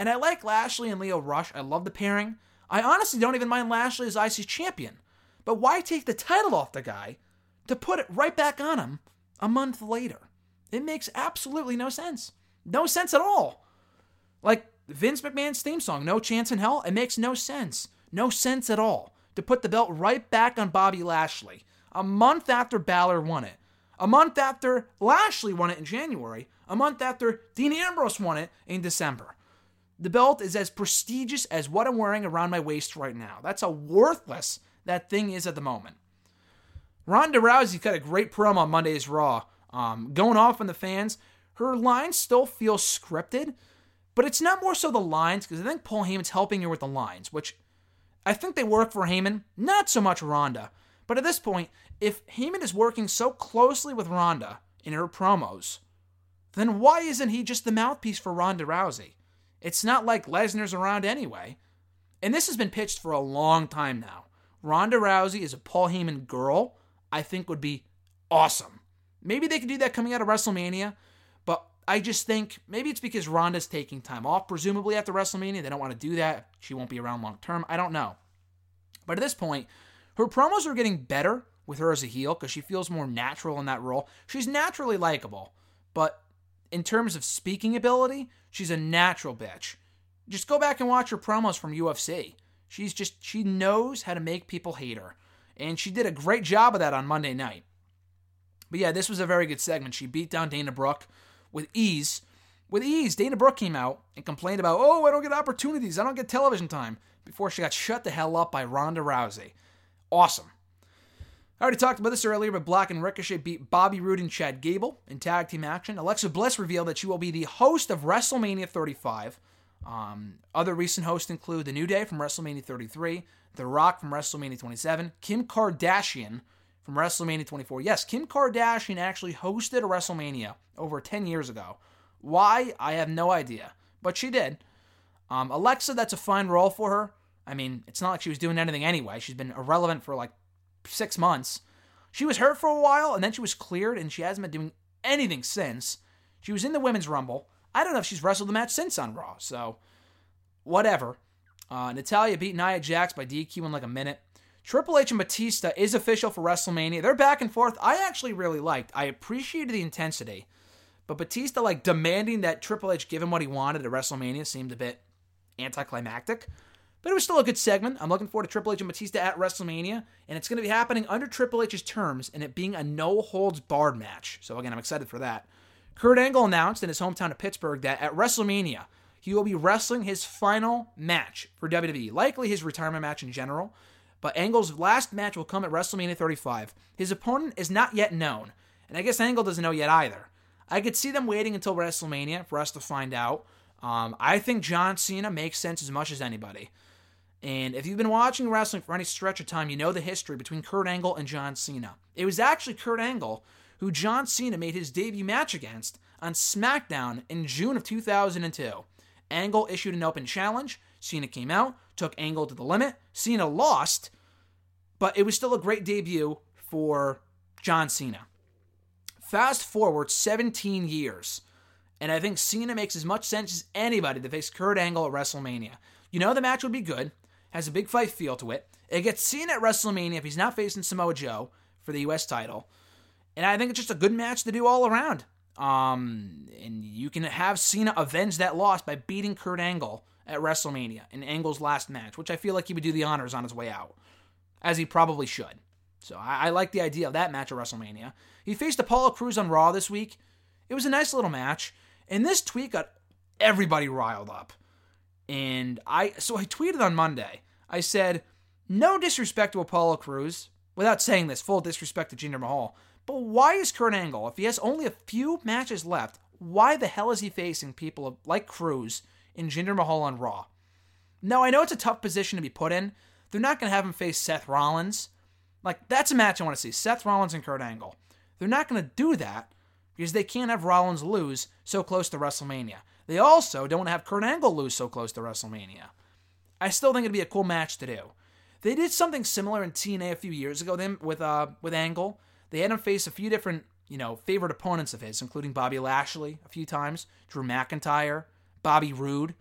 And I like Lashley and Lio Rush. I love the pairing. I honestly don't even mind Lashley as IC champion. But why take the title off the guy to put it right back on him a month later? It makes absolutely no sense. No sense at all. Like Vince McMahon's theme song, No Chance in Hell, it makes no sense. No sense at all to put the belt right back on Bobby Lashley a month after Balor won it, a month after Lashley won it in January, a month after Dean Ambrose won it in December. The belt is as prestigious as what I'm wearing around my waist right now. That's how worthless that thing is at the moment. Ronda Rousey cut a great promo on Monday's Raw, um, going off on the fans. Her lines still feel scripted, but it's not more so the lines because I think Paul Heyman's helping her with the lines, which I think they work for Heyman, not so much Ronda. But at this point, if Heyman is working so closely with Ronda in her promos, then why isn't he just the mouthpiece for Ronda Rousey? It's not like Lesnar's around anyway. And this has been pitched for a long time now. Ronda Rousey is a Paul Heyman girl, I think would be awesome. Maybe they could do that coming out of WrestleMania, but I just think maybe it's because Ronda's taking time off, presumably after WrestleMania. They don't want to do that. She won't be around long term. I don't know. But at this point, her promos are getting better with her as a heel because she feels more natural in that role. She's naturally likable, but in terms of speaking ability, she's a natural bitch. Just go back and watch her promos from UFC. She's just, she knows how to make people hate her. And she did a great job of that on Monday night. But yeah, this was a very good segment. She beat down Dana Brooke with ease. With ease, Dana Brooke came out and complained about, oh, I don't get opportunities. I don't get television time. Before she got shut the hell up by Ronda Rousey. Awesome. I already talked about this earlier, but Black and Ricochet beat Bobby Roode and Chad Gable in tag team action. Alexa Bliss revealed that she will be the host of WrestleMania 35. Um, other recent hosts include The New Day from WrestleMania 33, The Rock from WrestleMania 27, Kim Kardashian from WrestleMania 24. Yes, Kim Kardashian actually hosted a WrestleMania over 10 years ago. Why? I have no idea, but she did. Um, Alexa, that's a fine role for her. I mean, it's not like she was doing anything anyway. She's been irrelevant for like six months. She was hurt for a while, and then she was cleared, and she hasn't been doing anything since. She was in the Women's Rumble. I don't know if she's wrestled the match since on Raw, so whatever. Uh, Natalya beat Nia Jax by DQ in like a minute. Triple H and Batista is official for WrestleMania. They're back and forth. I actually really liked. I appreciated the intensity, but Batista like demanding that Triple H give him what he wanted at WrestleMania seemed a bit anticlimactic. But it was still a good segment. I'm looking forward to Triple H and Batista at WrestleMania, and it's going to be happening under Triple H's terms and it being a no holds barred match. So, again, I'm excited for that. Kurt Angle announced in his hometown of Pittsburgh that at WrestleMania, he will be wrestling his final match for WWE, likely his retirement match in general. But Angle's last match will come at WrestleMania 35. His opponent is not yet known, and I guess Angle doesn't know yet either. I could see them waiting until WrestleMania for us to find out. Um, I think John Cena makes sense as much as anybody. And if you've been watching wrestling for any stretch of time, you know the history between Kurt Angle and John Cena. It was actually Kurt Angle who John Cena made his debut match against on SmackDown in June of 2002. Angle issued an open challenge. Cena came out, took Angle to the limit. Cena lost, but it was still a great debut for John Cena. Fast forward 17 years, and I think Cena makes as much sense as anybody to face Kurt Angle at WrestleMania. You know the match would be good has a big fight feel to it. It gets seen at WrestleMania if he's not facing Samoa Joe for the U.S. title. And I think it's just a good match to do all around. Um, and you can have Cena avenge that loss by beating Kurt Angle at WrestleMania in Angle's last match, which I feel like he would do the honors on his way out, as he probably should. So I, I like the idea of that match at WrestleMania. He faced Apollo Crews on Raw this week. It was a nice little match, and this tweet got everybody riled up. And I so I tweeted on Monday. I said, "No disrespect to Apollo Crews, without saying this, full disrespect to Jinder Mahal. But why is Kurt Angle, if he has only a few matches left, why the hell is he facing people like Crews and Jinder Mahal on Raw? Now I know it's a tough position to be put in. They're not going to have him face Seth Rollins. Like that's a match I want to see: Seth Rollins and Kurt Angle. They're not going to do that because they can't have Rollins lose so close to WrestleMania. They also don't want to have Kurt Angle lose so close to WrestleMania. I still think it'd be a cool match to do. They did something similar in TNA a few years ago then with uh with Angle. They had him face a few different, you know, favorite opponents of his, including Bobby Lashley a few times, Drew McIntyre, Bobby Roode.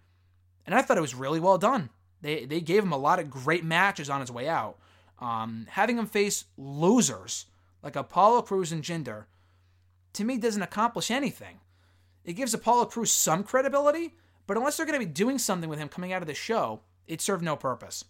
And I thought it was really well done. They they gave him a lot of great matches on his way out. Um, having him face losers like Apollo Crews and Jinder, to me doesn't accomplish anything. It gives Apollo Crews some credibility, but unless they're going to be doing something with him coming out of the show, it served no purpose.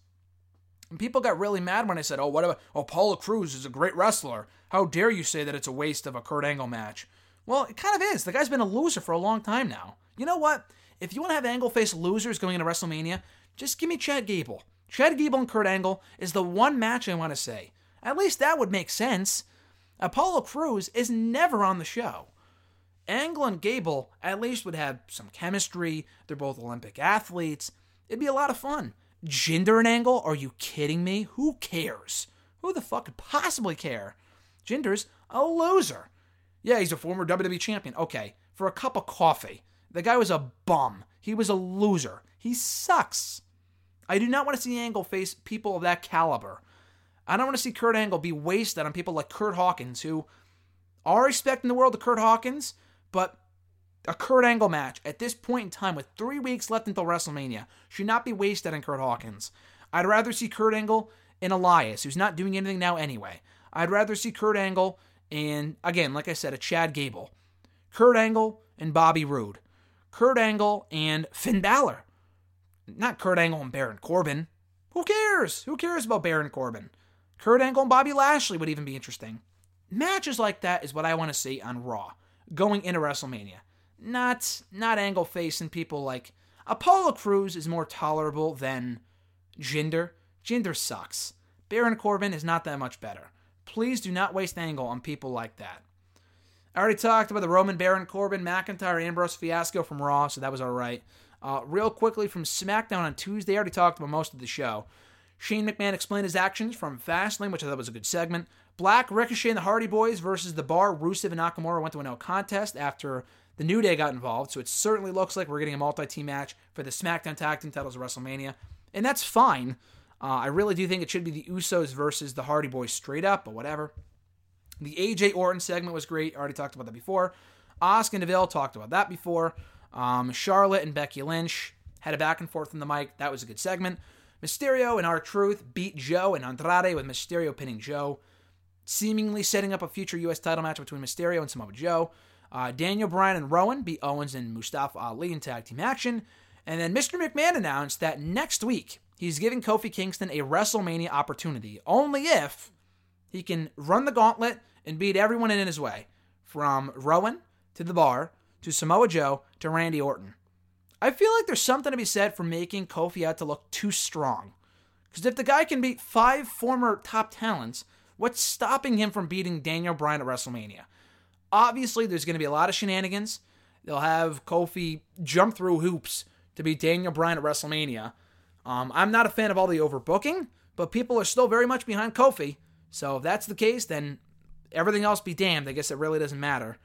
And people got really mad when I said, "Oh, what about oh, Apollo Crews is a great wrestler? How dare you say that it's a waste of a Kurt Angle match?" Well, it kind of is. The guy's been a loser for a long time now. You know what? If you want to have Angle face losers going into WrestleMania, just give me Chad Gable. Chad Gable and Kurt Angle is the one match I want to say. At least that would make sense. Apollo Crews is never on the show. Angle and Gable at least would have some chemistry. They're both Olympic athletes. It'd be a lot of fun. Jinder and Angle? Are you kidding me? Who cares? Who the fuck could possibly care? Jinder's a loser. Yeah, he's a former WWE champion. Okay, for a cup of coffee. The guy was a bum. He was a loser. He sucks. I do not want to see Angle face people of that caliber. I don't want to see Kurt Angle be wasted on people like Kurt Hawkins, who are respecting the world of Kurt Hawkins, but a Kurt Angle match at this point in time, with three weeks left until WrestleMania, should not be wasted on Kurt Hawkins. I'd rather see Kurt Angle and Elias, who's not doing anything now anyway. I'd rather see Kurt Angle and, again, like I said, a Chad Gable. Kurt Angle and Bobby Roode. Kurt Angle and Finn Balor. Not Kurt Angle and Baron Corbin. Who cares? Who cares about Baron Corbin? Kurt Angle and Bobby Lashley would even be interesting. Matches like that is what I want to see on Raw going into WrestleMania. Not not Angle facing people like Apollo Crews is more tolerable than Jinder. Jinder sucks. Baron Corbin is not that much better. Please do not waste Angle on people like that. I already talked about the Roman Baron Corbin McIntyre Ambrose fiasco from Raw, so that was all right. Uh, real quickly from SmackDown on Tuesday, I already talked about most of the show. Shane McMahon explained his actions from Fastlane, which I thought was a good segment. Black, Ricochet, and the Hardy Boys versus The Bar, Rusev, and Nakamura went to a no contest after the New Day got involved, so it certainly looks like we're getting a multi-team match for the SmackDown Tag Team titles of WrestleMania, and that's fine. Uh, I really do think it should be the Usos versus the Hardy Boys straight up, but whatever. The AJ Orton segment was great. I already talked about that before. Asuka and Deville talked about that before. Um, Charlotte and Becky Lynch had a back and forth on the mic. That was a good segment. Mysterio and R-Truth beat Joe and Andrade with Mysterio pinning Joe, seemingly setting up a future U.S. title match between Mysterio and Samoa Joe. Uh, Daniel Bryan and Rowan beat Owens and Mustafa Ali in tag team action. And then Mr. McMahon announced that next week he's giving Kofi Kingston a WrestleMania opportunity, only if he can run the gauntlet and beat everyone in his way, from Rowan to the bar to Samoa Joe to Randy Orton. I feel like there's something to be said for making Kofi out to look too strong. Because if the guy can beat five former top talents, what's stopping him from beating Daniel Bryan at WrestleMania? Obviously, there's going to be a lot of shenanigans. They'll have Kofi jump through hoops to beat Daniel Bryan at WrestleMania. Um, I'm not a fan of all the overbooking, but people are still very much behind Kofi. So if that's the case, then everything else be damned. I guess it really doesn't matter.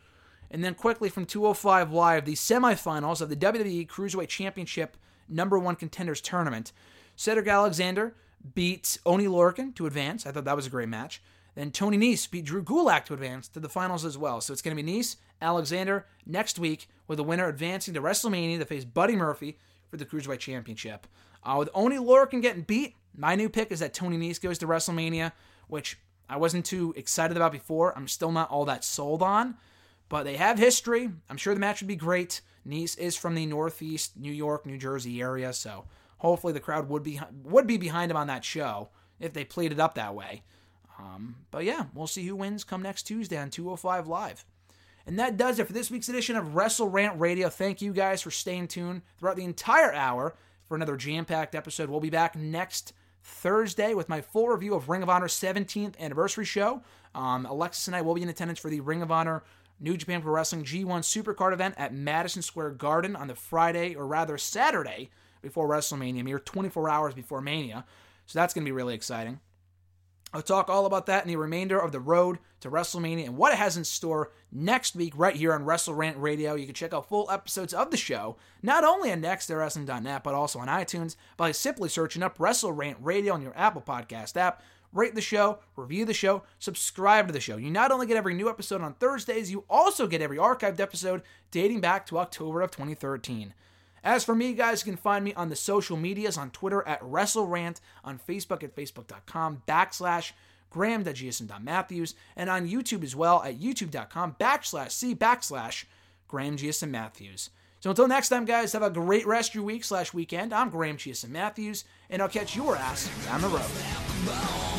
And then quickly from 205 Live, the semifinals of the WWE Cruiserweight Championship number one contenders tournament. Cedric Alexander beat Oni Lorcan to advance. I thought that was a great match. Then Tony Nese beat Drew Gulak to advance to the finals as well. So it's going to be Nese, Alexander next week, with the winner advancing to WrestleMania to face Buddy Murphy for the Cruiserweight Championship. Uh, with Oni Lorcan getting beat, my new pick is that Tony Nese goes to WrestleMania, which I wasn't too excited about before. I'm still not all that sold on, but they have history. I'm sure the match would be great. Nese is from the Northeast New York, New Jersey area, so hopefully the crowd would be would be behind him on that show if they played it up that way. Um, but yeah, we'll see who wins come next Tuesday on 205 Live. And that does it for this week's edition of Wrestle Rant Radio. Thank you guys for staying tuned throughout the entire hour for another jam packed episode. We'll be back next Thursday with my full review of Ring of Honor 17th anniversary show. Um, Alexis and I will be in attendance for the Ring of Honor New Japan Pro Wrestling G1 Supercard event at Madison Square Garden on the Friday, or rather Saturday, before WrestleMania, mere 24 hours before Mania. So that's going to be really exciting. I'll talk all about that in the remainder of the road to WrestleMania and what it has in store next week right here on Wrestle Rant Radio. You can check out full episodes of the show, not only on nextwrestling.net, but also on iTunes by simply searching up Wrestle Rant Radio on your Apple Podcast app. Rate the show, review the show, subscribe to the show. You not only get every new episode on Thursdays, you also get every archived episode dating back to October of 2013. As for me, guys, you can find me on the social medias on Twitter at WrestleRant, on Facebook at facebook.com backslash graham.gsm.matthews, and on YouTube as well at youtube.com backslash c backslash Graham Matthews. So until next time, guys, have a great rest of your week slash weekend. I'm Graham GSM Matthews, and I'll catch your ass down the road.